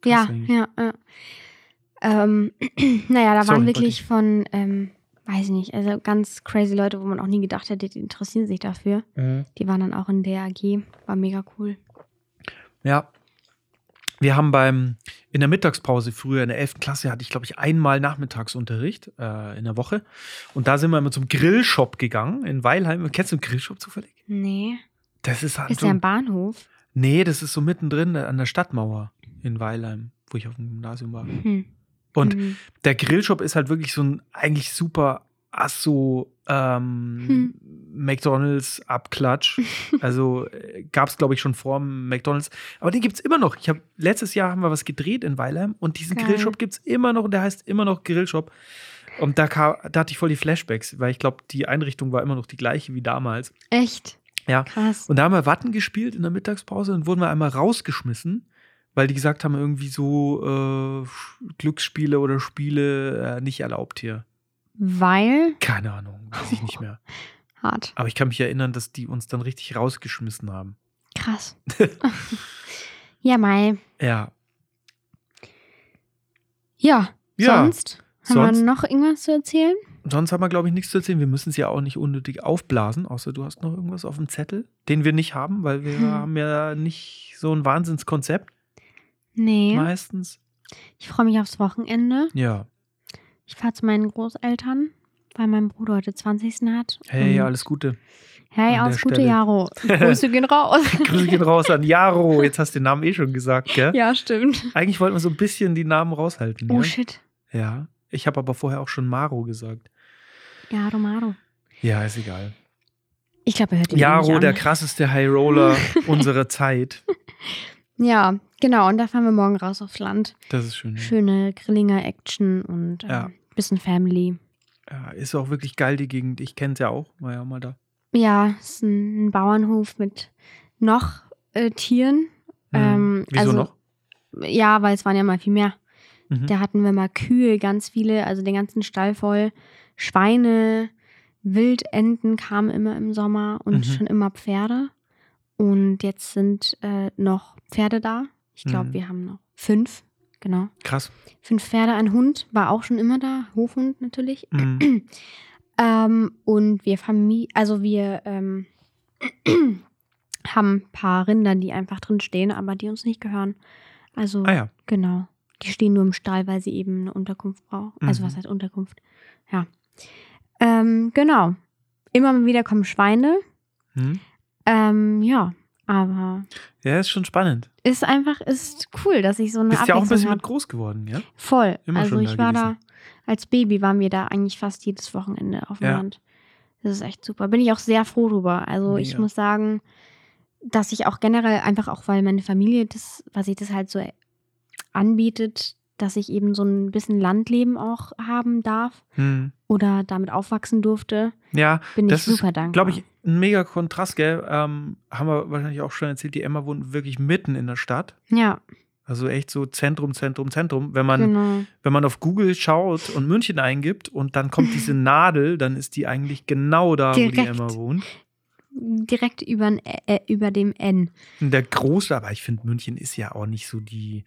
Krass ja, eigentlich. ja, ja. Ähm, *clears throat* naja, da Sorry, waren wirklich ich- von, ähm, weiß ich nicht, also ganz crazy Leute, wo man auch nie gedacht hätte, die interessieren sich dafür. Mhm. Die waren dann auch in der AG. War mega cool. Ja. Wir haben beim, in der Mittagspause früher in der 11. Klasse hatte ich, glaube ich, einmal Nachmittagsunterricht äh, in der Woche. Und da sind wir immer zum Grillshop gegangen in Weilheim. Kennst du den Grillshop zufällig? Nee. Das ist halt Ist so. der ein Bahnhof? nee, das ist so mittendrin an der Stadtmauer in Weilheim, wo ich auf dem Gymnasium war. Hm. Und Hm. der Grillshop ist halt wirklich so ein eigentlich super Asso ähm, Hm. McDonalds Abklatsch. *laughs* Also gab es, glaube ich, schon vor McDonalds. Aber den gibt es immer noch. Ich habe letztes Jahr haben wir was gedreht in Weilheim und diesen Geil. Grillshop gibt es immer noch und der heißt immer noch Grillshop. Und da, kam, da hatte ich voll die Flashbacks, weil ich glaube, die Einrichtung war immer noch die gleiche wie damals. Echt? Ja. Krass. Und da haben wir Watten gespielt in der Mittagspause und wurden wir einmal rausgeschmissen, weil die gesagt haben, irgendwie so äh, Glücksspiele oder Spiele äh, nicht erlaubt hier. Weil? Keine Ahnung, weiß ich nicht mehr. *laughs* Hart. Aber ich kann mich erinnern, dass die uns dann richtig rausgeschmissen haben. Krass. *laughs* ja, Mai. Ja. Ja. Ja, Sonst? Haben sonst- wir noch irgendwas zu erzählen? Sonst haben wir, glaube ich, nichts zu erzählen. Wir müssen es ja auch nicht unnötig aufblasen, außer du hast noch irgendwas auf dem Zettel, den wir nicht haben, weil wir Hm. *laughs* haben ja nicht so ein Wahnsinnskonzept Nee. meistens. Ich freue mich aufs Wochenende. Ja. Ich fahre zu meinen Großeltern, weil mein Bruder heute 20. hat. Hey, alles Gute. Hey, alles Gute, Stelle. Jaro. *laughs* Grüße gehen raus. *laughs* Grüße gehen raus an Jaro. Jetzt hast du den Namen eh schon gesagt, gell? ja, stimmt. Eigentlich wollten wir so ein bisschen die Namen raushalten. Oh ja? shit. ja. Ich habe aber vorher auch schon Maro gesagt. Jaro Maro. Ja, ist egal. Ich glaube, er hört ihn Jaro, der krasseste High Roller *laughs* unserer Zeit. Ja, genau. Und da fahren wir morgen raus aufs Land. Das ist schön. Schöne Grillinger Action und äh, Ja. bisschen Family. Ja, ist auch wirklich geil, die Gegend. Ich kenne es ja auch. War ja auch mal da. Ja, es ist ein Bauernhof mit noch äh, Tieren. Hm. Ähm, Wieso also, noch? Ja, weil es waren ja mal viel mehr. Mhm. Da hatten wir mal Kühe, ganz viele, also den ganzen Stall voll. Schweine, Wildenten kamen immer im Sommer und Mhm. schon immer Pferde. Und jetzt sind äh, noch Pferde da. Ich glaube, Mhm. wir haben noch fünf. Genau. Krass. Fünf Pferde, ein Hund war auch schon immer da. Hofhund natürlich. Mhm. *clears throat* Ähm, und wir Familie, also wir ähm, *clears throat* haben ein paar Rinder, die einfach drin stehen, aber die uns nicht gehören. Also Ah ja. genau. Die stehen nur im Stall, weil sie eben eine Unterkunft brauchen. Also Mhm. was heißt Unterkunft? Ja. Ähm, genau. Immer wieder kommen Schweine. Mhm. Ähm, ja, aber Ja, ist schon spannend. ist einfach, ist cool, dass ich so eine Bist ja auch ein bisschen hab. mit groß geworden, ja? Voll. Immer also schon ich da war gewesen. da, als Baby waren wir da eigentlich fast jedes Wochenende auf dem Ja. Land. Das ist echt super. Bin ich auch sehr froh drüber. Also ich Mega. muss sagen, dass ich auch generell einfach auch, weil meine Familie das, was ich das halt so anbietet, dass ich eben so ein bisschen Landleben auch haben darf Mhm. oder damit aufwachsen durfte, Ja, bin das ich super dankbar. glaube ich, ein mega Kontrast, gell? Ähm, haben wir wahrscheinlich auch schon erzählt, die Emma wohnt wirklich mitten in der Stadt. Ja, Also echt so Zentrum, Zentrum, Zentrum. Wenn man, genau. wenn man auf Google schaut und München eingibt und dann kommt diese *laughs* Nadel, dann ist die eigentlich genau da, wo die Direkt. Emma wohnt. Direkt über, äh, über dem N. Der Großstadt, aber ich finde, München ist ja auch nicht so die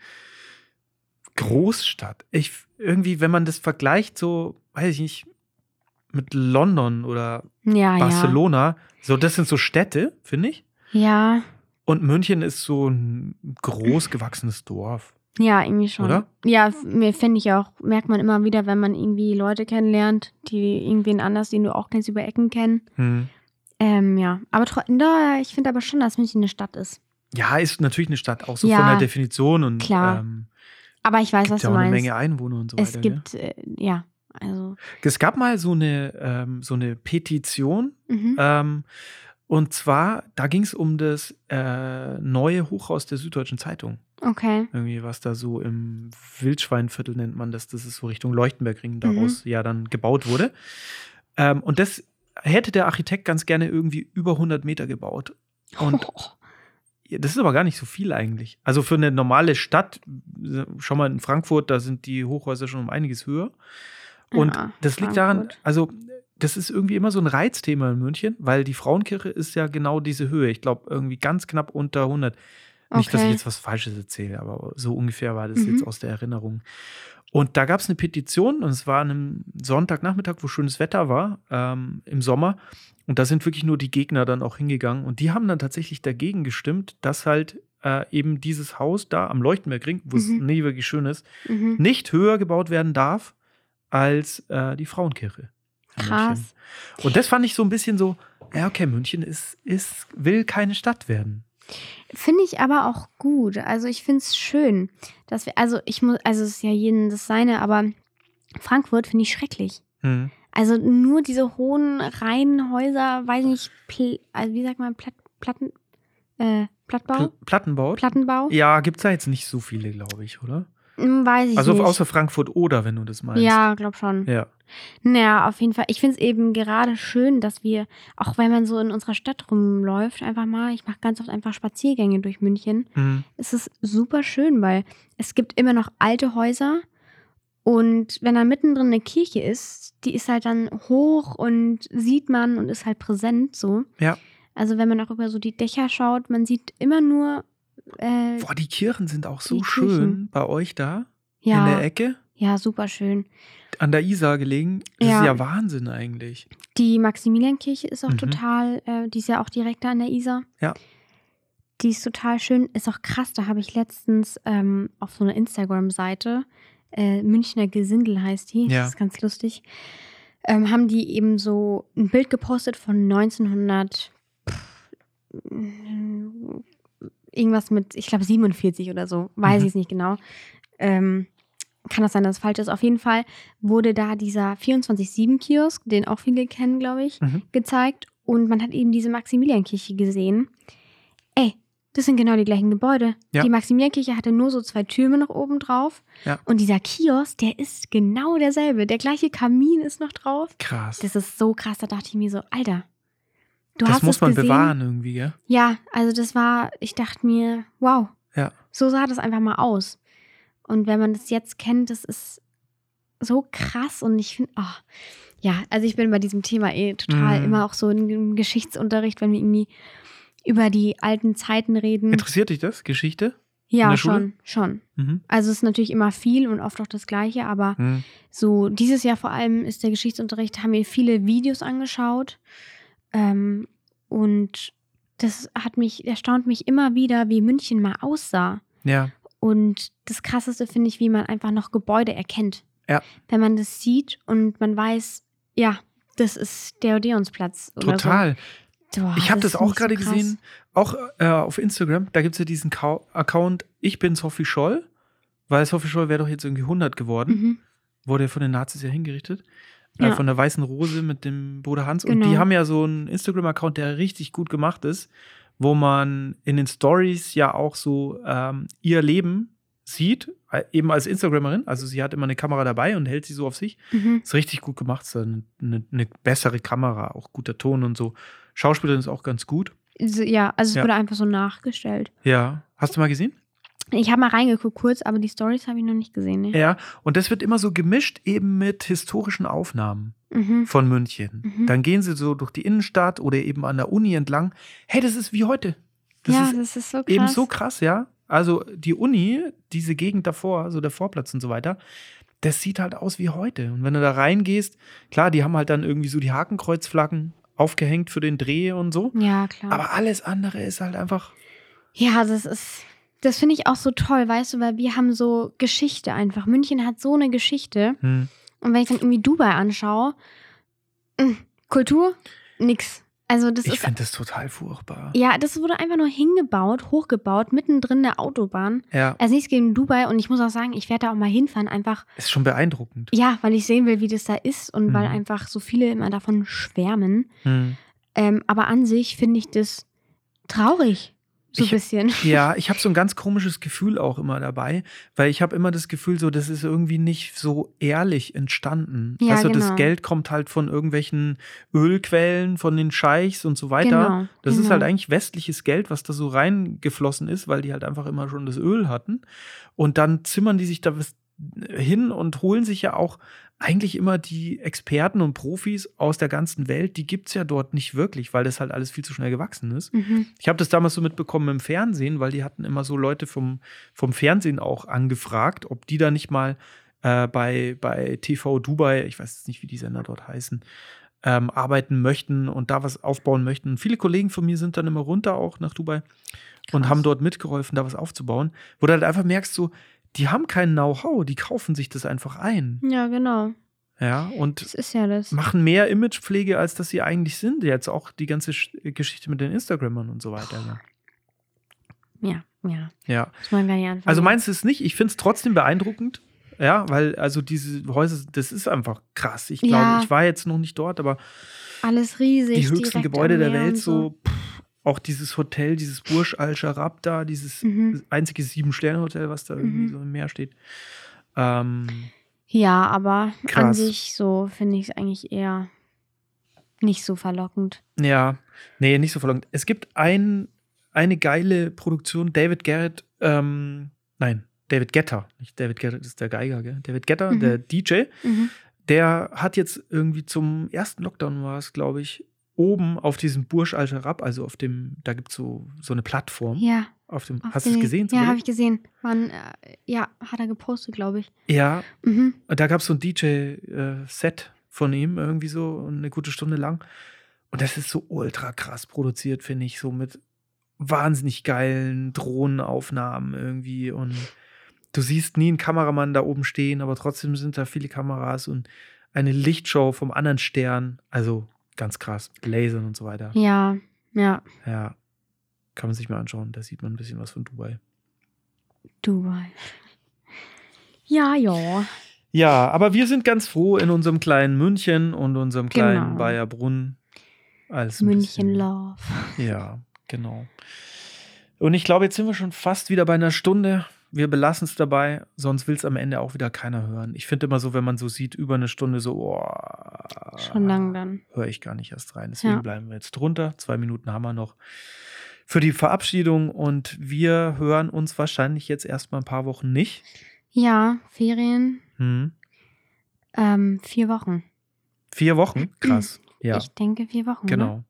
Großstadt. Ich irgendwie, wenn man das vergleicht, so, weiß ich nicht, mit London oder Ja, Barcelona, so, das sind so Städte, finde ich. ja. Ja, Und München ist so ein groß gewachsenes Dorf. Ja, irgendwie schon. Oder? Ja, mir finde ich auch, merkt man immer wieder, wenn man irgendwie Leute kennenlernt, die irgendwen anders, den du auch kennst, über Ecken kennen. Hm. Ähm, ja, aber da, ich finde aber schon, dass München eine Stadt ist. Ja, ist natürlich eine Stadt, auch so Ja, von der Definition und klar. ähm, Aber ich weiß, gibt was ja du auch eine meinst. Menge Einwohner und so weiter. es gibt, äh, ja, also. Es gab mal so eine, ähm, so eine Petition, Mhm. ähm, und zwar, da ging es um das äh, neue Hochhaus der Süddeutschen Zeitung. Okay. Irgendwie, was da so im Wildschweinviertel nennt man das. Das ist so Richtung Leuchtenbergring Mhm. daraus ja dann gebaut wurde. Ähm, und das hätte der Architekt ganz gerne irgendwie über 100 Meter gebaut. Und Ja, *laughs* Das ist aber gar nicht so viel eigentlich. Also für eine normale Stadt, schon mal in Frankfurt, da sind die Hochhäuser schon um einiges höher. Und Ja, das liegt daran, also das ist irgendwie immer so ein Reizthema in München, weil die Frauenkirche ist ja genau diese Höhe. Ich glaube, irgendwie ganz knapp unter 100. Nicht, dass ich Okay. jetzt was Falsches erzähle, aber so ungefähr war das Mhm. jetzt aus der Erinnerung. Und da gab es eine Petition und es war an einem Sonntagnachmittag, wo schönes Wetter war, ähm, im Sommer. Und da sind wirklich nur die Gegner dann auch hingegangen. Und die haben dann tatsächlich dagegen gestimmt, dass halt äh, eben dieses Haus da am Leuchtenbergring, wo es Mhm. nie wirklich schön ist, Mhm. nicht höher gebaut werden darf als äh, die Frauenkirche. Krass. Und das fand ich so ein bisschen so, ja, okay, München ist, ist, will keine Stadt werden. Finde ich aber auch gut. Also ich finde es schön, dass wir, also ich muss, also es ist ja jedem das seine, aber Frankfurt finde ich schrecklich. Hm. Also nur diese hohen Reihenhäuser, weiß nicht, also wie sagt man, Platt, Platten, äh, Plattbau? Pl Plattenbau? Plattenbau? Ja, gibt es da jetzt nicht so viele, glaube ich, oder? Hm, Weiß ich Also nicht. außer Frankfurt oder, wenn du das meinst. ja, glaub schon. Ja. Naja, auf jeden Fall. Ich finde es eben gerade schön, dass wir, auch wenn man so in unserer Stadt rumläuft, einfach mal, ich mache ganz oft einfach Spaziergänge durch München. Mhm. Es ist super schön, weil es gibt immer noch alte Häuser und wenn da mittendrin eine Kirche ist, die ist halt dann hoch und sieht man und ist halt präsent so. Ja. Also wenn man auch über so die Dächer schaut, man sieht immer nur äh, Boah, die Kirchen sind auch so schön Kirchen. bei euch da in der ja, Ecke, ja, super schön. An der Isar gelegen. Das Ja. ist ja Wahnsinn eigentlich. Die Maximiliankirche ist auch Mhm. total, äh, die ist ja auch direkt da an der Isar. Ja. Die ist total schön. Ist auch krass, da habe ich letztens ähm, auf so einer Instagram-Seite, äh, Münchner Gesindel heißt die, Ja. das ist ganz lustig, ähm, haben die eben so ein Bild gepostet von 1900, pff, irgendwas mit, ich glaube 47 oder so, weiß Mhm. ich es nicht genau. Ähm, kann das sein, dass es falsch ist. Auf jeden Fall wurde da dieser 24-7-Kiosk, den auch viele kennen, glaube ich, Mhm. gezeigt. Und man hat eben diese Maximiliankirche gesehen. Ey, das sind genau die gleichen Gebäude. Ja. Die Maximiliankirche hatte nur so zwei Türme noch oben drauf. Ja. Und dieser Kiosk, der ist genau derselbe. Der gleiche Kamin ist noch drauf. Krass. Das ist so krass. Da dachte ich mir so, Alter, du das hast muss man gesehen. bewahren irgendwie, gell? Ja, also das war, ich dachte mir, wow, Ja. so sah das einfach mal aus. Und wenn man das jetzt kennt, das ist so krass und ich finde, oh, ja, also ich bin bei diesem Thema eh total Mhm. immer auch so im Geschichtsunterricht, wenn wir irgendwie über die alten Zeiten reden. Interessiert dich das, Geschichte? Ja, schon, schon. Mhm. Also es ist natürlich immer viel und oft auch das Gleiche, aber Mhm. so dieses Jahr vor allem ist der Geschichtsunterricht, haben wir viele Videos angeschaut ähm, und das hat mich, erstaunt mich immer wieder, wie München mal aussah. Ja. Und das Krasseste finde ich, wie man einfach noch Gebäude erkennt. Ja. Wenn man das sieht und man weiß, ja, das ist der Odeonsplatz. Total. So. Boah, Ich habe das, ist auch so gerade krass. gesehen, auch äh, auf Instagram. Da gibt es ja diesen Kau Account Ich bin Sophie Scholl, weil Sophie Scholl wäre doch jetzt irgendwie 100 geworden. Mhm. Wurde ja von den Nazis ja hingerichtet. Äh, Ja. von der Weißen Rose mit dem Bruder Hans. Und Genau. die haben ja so einen Instagram-Account, der richtig gut gemacht ist, wo man in den Stories ja auch so ähm, ihr Leben sieht, äh, eben als Instagramerin. Also sie hat immer eine Kamera dabei und hält sie so auf sich. Mhm. Ist richtig gut gemacht. Ist eine, eine, eine bessere Kamera, auch guter Ton und so. Schauspielerin ist auch ganz gut. Ja, also es Ja. wurde einfach so nachgestellt. Ja. Hast du mal gesehen? Ich habe mal reingeguckt kurz, aber die Stories habe ich noch nicht gesehen. Ne? Ja. Und das wird immer so gemischt eben mit historischen Aufnahmen Mhm. von München. Mhm. Dann gehen sie so durch die Innenstadt oder eben an der Uni entlang. Hey, das ist wie heute. Das ja, ist das ist so krass. eben so krass, ja. Also die Uni, diese Gegend davor, so der Vorplatz und so weiter, das sieht halt aus wie heute. Und wenn du da reingehst, klar, die haben halt dann irgendwie so die Hakenkreuzflaggen aufgehängt für den Dreh und so. Ja, klar. Aber alles andere ist halt einfach Ja, das ist, das finde ich auch so toll, weißt du, weil wir haben so Geschichte einfach. München hat so eine Geschichte. Hm. Und wenn ich dann irgendwie Dubai anschaue, mh, Kultur, nix. Also das Ich finde das total furchtbar. ja, das wurde einfach nur hingebaut, hochgebaut, mittendrin der Autobahn. Ja, Also nichts gegen Dubai und ich muss auch sagen, ich werde da auch mal hinfahren, einfach, ist schon beeindruckend. ja, weil ich sehen will, wie das da ist und weil Mhm. einfach so viele immer davon schwärmen. Hm. Ähm, aber an sich finde ich das traurig, so ein bisschen. *laughs* Ja, ich habe so ein ganz komisches Gefühl auch immer dabei, weil ich habe immer das Gefühl, so das ist irgendwie nicht so ehrlich entstanden. Ja, also das genau. Geld kommt halt von irgendwelchen Ölquellen, von den Scheichs und so weiter. Genau, das ist genau. halt eigentlich westliches Geld, was da so reingeflossen ist, weil die halt einfach immer schon das Öl hatten. Und dann zimmern die sich da was hin und holen sich ja auch eigentlich immer die Experten und Profis aus der ganzen Welt, die gibt es ja dort nicht wirklich, weil das halt alles viel zu schnell gewachsen ist. Mhm. Ich habe das damals so mitbekommen im Fernsehen, weil die hatten immer so Leute vom, vom Fernsehen auch angefragt, ob die da nicht mal äh, bei, bei TV Dubai, ich weiß jetzt nicht, wie die Sender dort heißen, ähm, arbeiten möchten und da was aufbauen möchten. Und viele Kollegen von mir sind dann immer runter auch nach Dubai und Krass. haben dort mitgeholfen, da was aufzubauen, wo du halt einfach merkst, so, die haben kein Know-how, die kaufen sich das einfach ein. Ja, genau. Ja, und ja machen mehr Imagepflege, als dass sie eigentlich sind. Jetzt auch die ganze Sch- Geschichte mit den Instagrammern und so weiter. Ne? Ja, ja. Ja. Muss man gar nicht anfangen. Also meinst du es nicht? Ich finde es trotzdem beeindruckend. Ja, weil also diese Häuser, das ist einfach krass. Ich glaube, Ja. ich war jetzt noch nicht dort, aber Alles riesig. die höchsten Gebäude der Welt, so, pff, auch dieses Hotel, dieses Burj Al Sharab da, dieses Mhm. einzige Sieben-Sterne-Hotel, was da irgendwie Mhm. so im Meer steht. Ähm, Ja, aber an Krass. sich so finde ich es eigentlich eher nicht so verlockend. Ja, nee, nicht so verlangt. Es gibt ein, eine geile Produktion, David Garrett, ähm, nein, David Getter, nicht David Garrett ist der Geiger, gell? David Getter, Mhm. der DJ, Mhm. der hat jetzt irgendwie zum ersten Lockdown war es, glaube ich, oben auf diesem Burj Al Sharab, also auf dem, da gibt es so, so eine Plattform. Ja. Auf dem, auf hast du es gesehen? Ja, habe ich gesehen. Man, äh, ja, hat er gepostet, glaube ich. Ja, Mhm. Und da gab es so ein DJ-Set von ihm, irgendwie so eine gute Stunde lang. Und das ist so ultra krass produziert, finde ich, so mit wahnsinnig geilen Drohnenaufnahmen irgendwie. Und du siehst nie einen Kameramann da oben stehen, aber trotzdem sind da viele Kameras und eine Lichtshow vom anderen Stern. Also ganz krass, Lasern und so weiter. Ja, ja. Ja, kann man sich mal anschauen. Da sieht man ein bisschen was von Dubai. Dubai. Ja, ja. Ja, aber wir sind ganz froh in unserem kleinen München und unserem kleinen Genau. Bayerbrunn. Als München Love. Ja, genau. Und ich glaube, jetzt sind wir schon fast wieder bei einer Stunde. Wir belassen es dabei, sonst will es am Ende auch wieder keiner hören. Ich finde immer so, wenn man so sieht, über eine Stunde so, oh, Schon lang dann. höre ich gar nicht erst rein. Deswegen Ja. bleiben wir jetzt drunter. Zwei Minuten haben wir noch für die Verabschiedung und wir hören uns wahrscheinlich jetzt erstmal ein paar Wochen nicht. Ja, Ferien. Hm. Ähm, vier Wochen. Vier Wochen? *clears throat* Krass. Ja. Ich denke vier Wochen. Ne?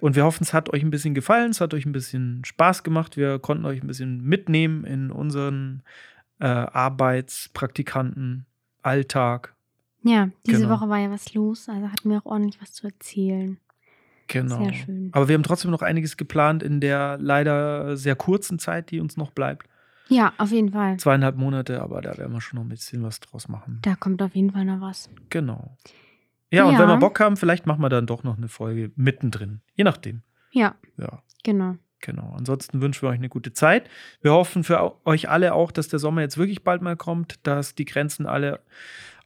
Und wir hoffen, es hat euch ein bisschen gefallen, es hat euch ein bisschen Spaß gemacht. Wir konnten euch ein bisschen mitnehmen in unseren äh, Arbeitspraktikanten, Alltag. Ja, diese Genau. Woche war ja was los, also hatten wir auch ordentlich was zu erzählen. Genau. Sehr schön. Aber wir haben trotzdem noch einiges geplant in der leider sehr kurzen Zeit, die uns noch bleibt. Ja, auf jeden Fall. Zweieinhalb Monate, aber da werden wir schon noch ein bisschen was draus machen. Da kommt auf jeden Fall noch was. Genau. Ja, und Ja. wenn wir Bock haben, vielleicht machen wir dann doch noch eine Folge mittendrin. Je nachdem. Ja, Ja. genau. Genau. Ansonsten wünschen wir euch eine gute Zeit. Wir hoffen für euch alle auch, dass der Sommer jetzt wirklich bald mal kommt, dass die Grenzen alle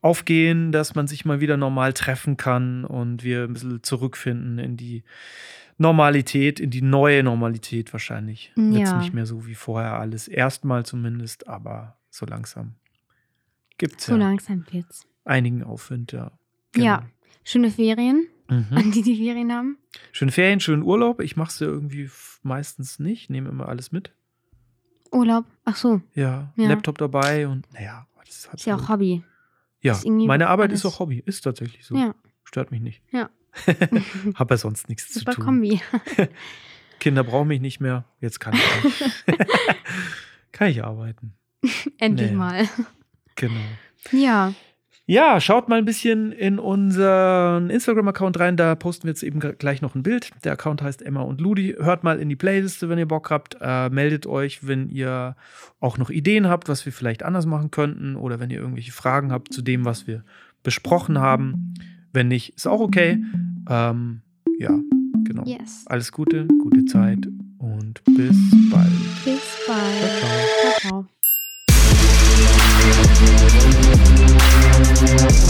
aufgehen, dass man sich mal wieder normal treffen kann und wir ein bisschen zurückfinden in die Normalität, in die neue Normalität wahrscheinlich. Ja. nicht mehr so wie vorher alles. Erstmal zumindest, aber so langsam gibt es So ja langsam wird's. einigen Aufwind, ja. Ja, schöne Ferien, Mhm. an die die Ferien haben. Schöne Ferien, schönen Urlaub. Ich mache es ja irgendwie meistens nicht, nehme immer alles mit. Urlaub. Ach so, Ja, Ja. Laptop dabei und naja, das ist halt ist ja auch Hobby. Ja, meine Arbeit alles- ist auch Hobby, ist tatsächlich so. Ja. Stört mich nicht. Ja. *laughs* Hab ja sonst nichts Super zu tun. Kombi. *laughs* Kinder brauchen mich nicht mehr. Jetzt kann ich *laughs* kann ich arbeiten. Endlich Nee. mal. Genau. Ja, Ja, schaut mal ein bisschen in unseren Instagram-Account rein. Da posten wir jetzt eben gleich noch ein Bild. Der Account heißt Emma und Ludi. Hört mal in die Playliste, wenn ihr Bock habt. Äh, meldet euch, wenn ihr auch noch Ideen habt, was wir vielleicht anders machen könnten oder wenn ihr irgendwelche Fragen habt zu dem, was wir besprochen haben. Wenn nicht, ist auch okay. Ähm, ja, genau. Yes. Alles Gute, gute Zeit und bis bald. Bis bald. Ciao, ciao. ciao. ciao. Thank